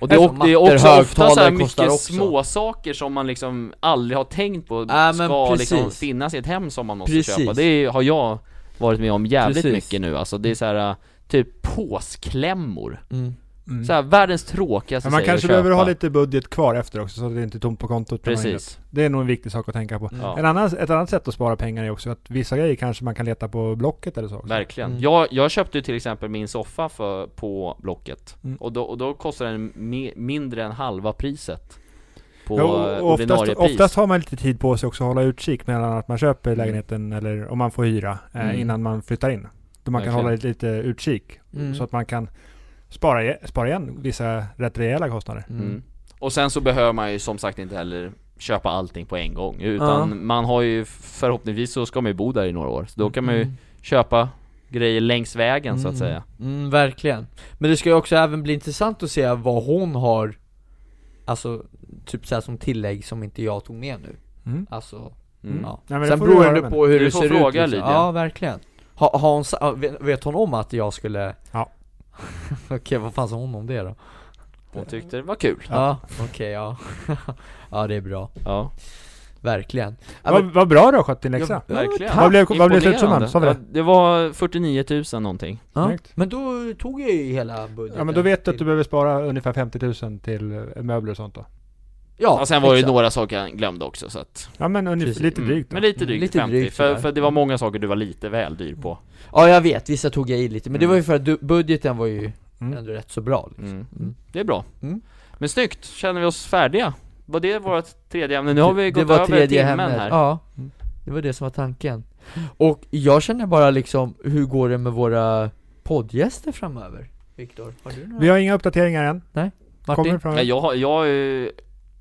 Och det är, det är också ofta så mycket
också.
små saker som man liksom aldrig har tänkt på
men
ska liksom finnas i ett hem som man måste
Precis.
köpa. Det har jag varit med om jävligt
Precis.
mycket nu alltså. Det är så här typ påsklämmor.
Mm.
Mm.
Så här, världens tråkigaste
Men man kanske
att
behöver ha lite budget kvar efter också, så att det inte är tomt på kontot.
Precis.
Det är nog en viktig sak att tänka på.
Ja.
En annan, ett annat sätt att spara pengar är också att vissa grejer kanske man kan leta på Blocket eller så. också.
Verkligen.
Mm.
Jag, jag köpte ju till exempel min soffa för, på Blocket.
Mm.
Och, då, och då kostar den me, mindre än halva priset. På
Ja, och,
ordinarie
oftast,
pris.
oftast har man lite tid på sig också att hålla utkik mellan att man köper lägenheten eller om man får hyra eh,
Mm.
innan man flyttar in. Då man kan
Verkligen.
hålla lite, lite utkik
Mm.
så att man kan spara, spara igen vissa rätt rejäla kostnader.
Mm. Och sen så behöver man ju som sagt inte heller köpa allting på en gång Utan
Ja.
man har ju förhoppningsvis så ska man ju bo där i några år Så då kan man ju
Mm.
köpa grejer längs vägen så att
Mm.
säga
Mm, verkligen. Men det ska ju också även bli intressant att se vad hon har Alltså, typ såhär som tillägg som inte jag tog med nu
Mm.
Alltså,
mm.
ja
det
Sen beror det på hur
Du
det ser
fråga
ut liksom.
Lydia.
Ja, verkligen ha, har hon, vet hon om att jag skulle
Ja.
Okej, vad fan sa hon om det då?
Hon tyckte det var kul
Ja, okej, ja Ja det är bra
Ja
Verkligen. Ja,
Vad vad bra du har skött din läxa.
Ja,
Verkligen.
Vad blev, vad blev slutsumman? Sa vi
Ja,
det?
det var 49 000 någonting.
Ja, men då tog jag ju hela budgeten
Ja men då vet du att du behöver spara ungefär 50 000 till möbler och sånt då.
Ja,
Ja, sen var det ju några saker jag glömde också så att
Ja men ungefär, lite
Mm,
drygt då.
Men lite
Mm,
drygt,
lite
50,
drygt
för, för det var många saker du var lite väl dyr på
Ja jag vet, vissa tog jag i lite, men det
Mm.
var ju för att du, budgeten var ju
Mm.
ändå rätt så bra liksom.
mm.
Mm.
Det är bra
Mm.
Men snyggt, känner vi oss färdiga? Var det vårt tredje ämne? Nu har vi
det
gått
var
över
tredje
timmen
ämnet.
här
Ja,
Mm.
det var det som var tanken Och jag känner bara liksom, hur går det med våra poddgäster framöver? Viktor, har du några?
Vi har inga uppdateringar än. Kommer
Martin?
Ja, jag, har- jag eh,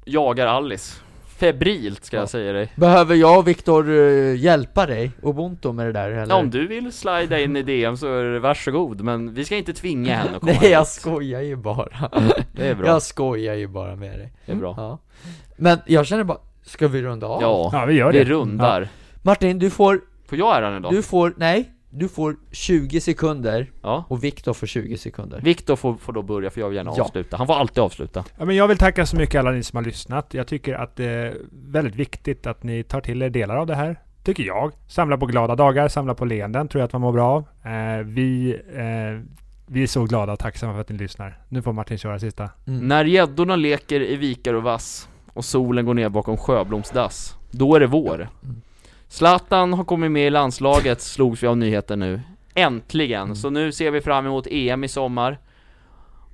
jagar Alice. Febrilt ska
Ja.
jag säga dig.
Behöver jag och Viktor eh, hjälpa dig, Ubuntu med det där eller?
Ja, om du vill slida in i DM så är det varsågod, men vi ska inte tvinga henne att komma
Nej jag skojar ju bara.
Det är bra,
Jag skojar ju bara med dig.
Det är bra.
Ja. Men jag känner bara, ska vi runda av?
Ja,
Ja vi gör
vi
det.
rundar.
Martin, du får,
Får jag äran idag?
du får, nej Du får 20 sekunder
Ja
och Viktor får 20 sekunder
Viktor får, får då börja för jag vill gärna
Ja.
avsluta, han får alltid avsluta
Ja, men jag vill tacka så mycket alla ni som har lyssnat. Jag tycker att det är väldigt viktigt att ni tar till er delar av det här. Tycker jag. Samla på glada dagar, samla på leenden, tror jag att man mår bra av. Eh, vi, eh, vi är så glada och tacksamma för att ni lyssnar. Nu får Martin köra sista.
Mm.
När gäddorna leker i vikar och vass och solen går ner bakom Sjöblomsdass, då är det vår.
Mm.
Zlatan har kommit med i landslaget, slogs vi av nyheten nu. Äntligen!
Mm.
Så nu ser vi fram emot EM i sommar.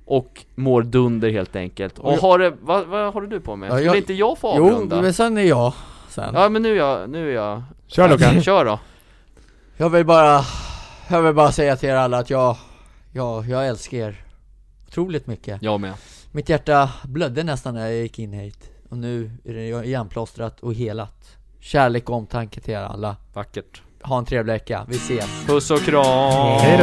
Och mår dunder helt enkelt.
Och
Och
jag-
har det, vad, vad håller du på med?
Ja,
Skulle
jag-
inte jag få
Jo,
avrunda?
men sen är jag sen
Ja men nu är jag, nu är jag...
Kör Lukas!
Kör då!
Jag vill bara, jag vill bara säga till er alla att jag, jag, jag älskar er Otroligt mycket
Jag med.
Mitt hjärta blödde nästan när jag gick in hit Och nu är det igenplåstrat och helat Kärlek och omtanke till er alla
Vackert.
Ha en trevlig vecka, vi ses
Puss och kram!
Hej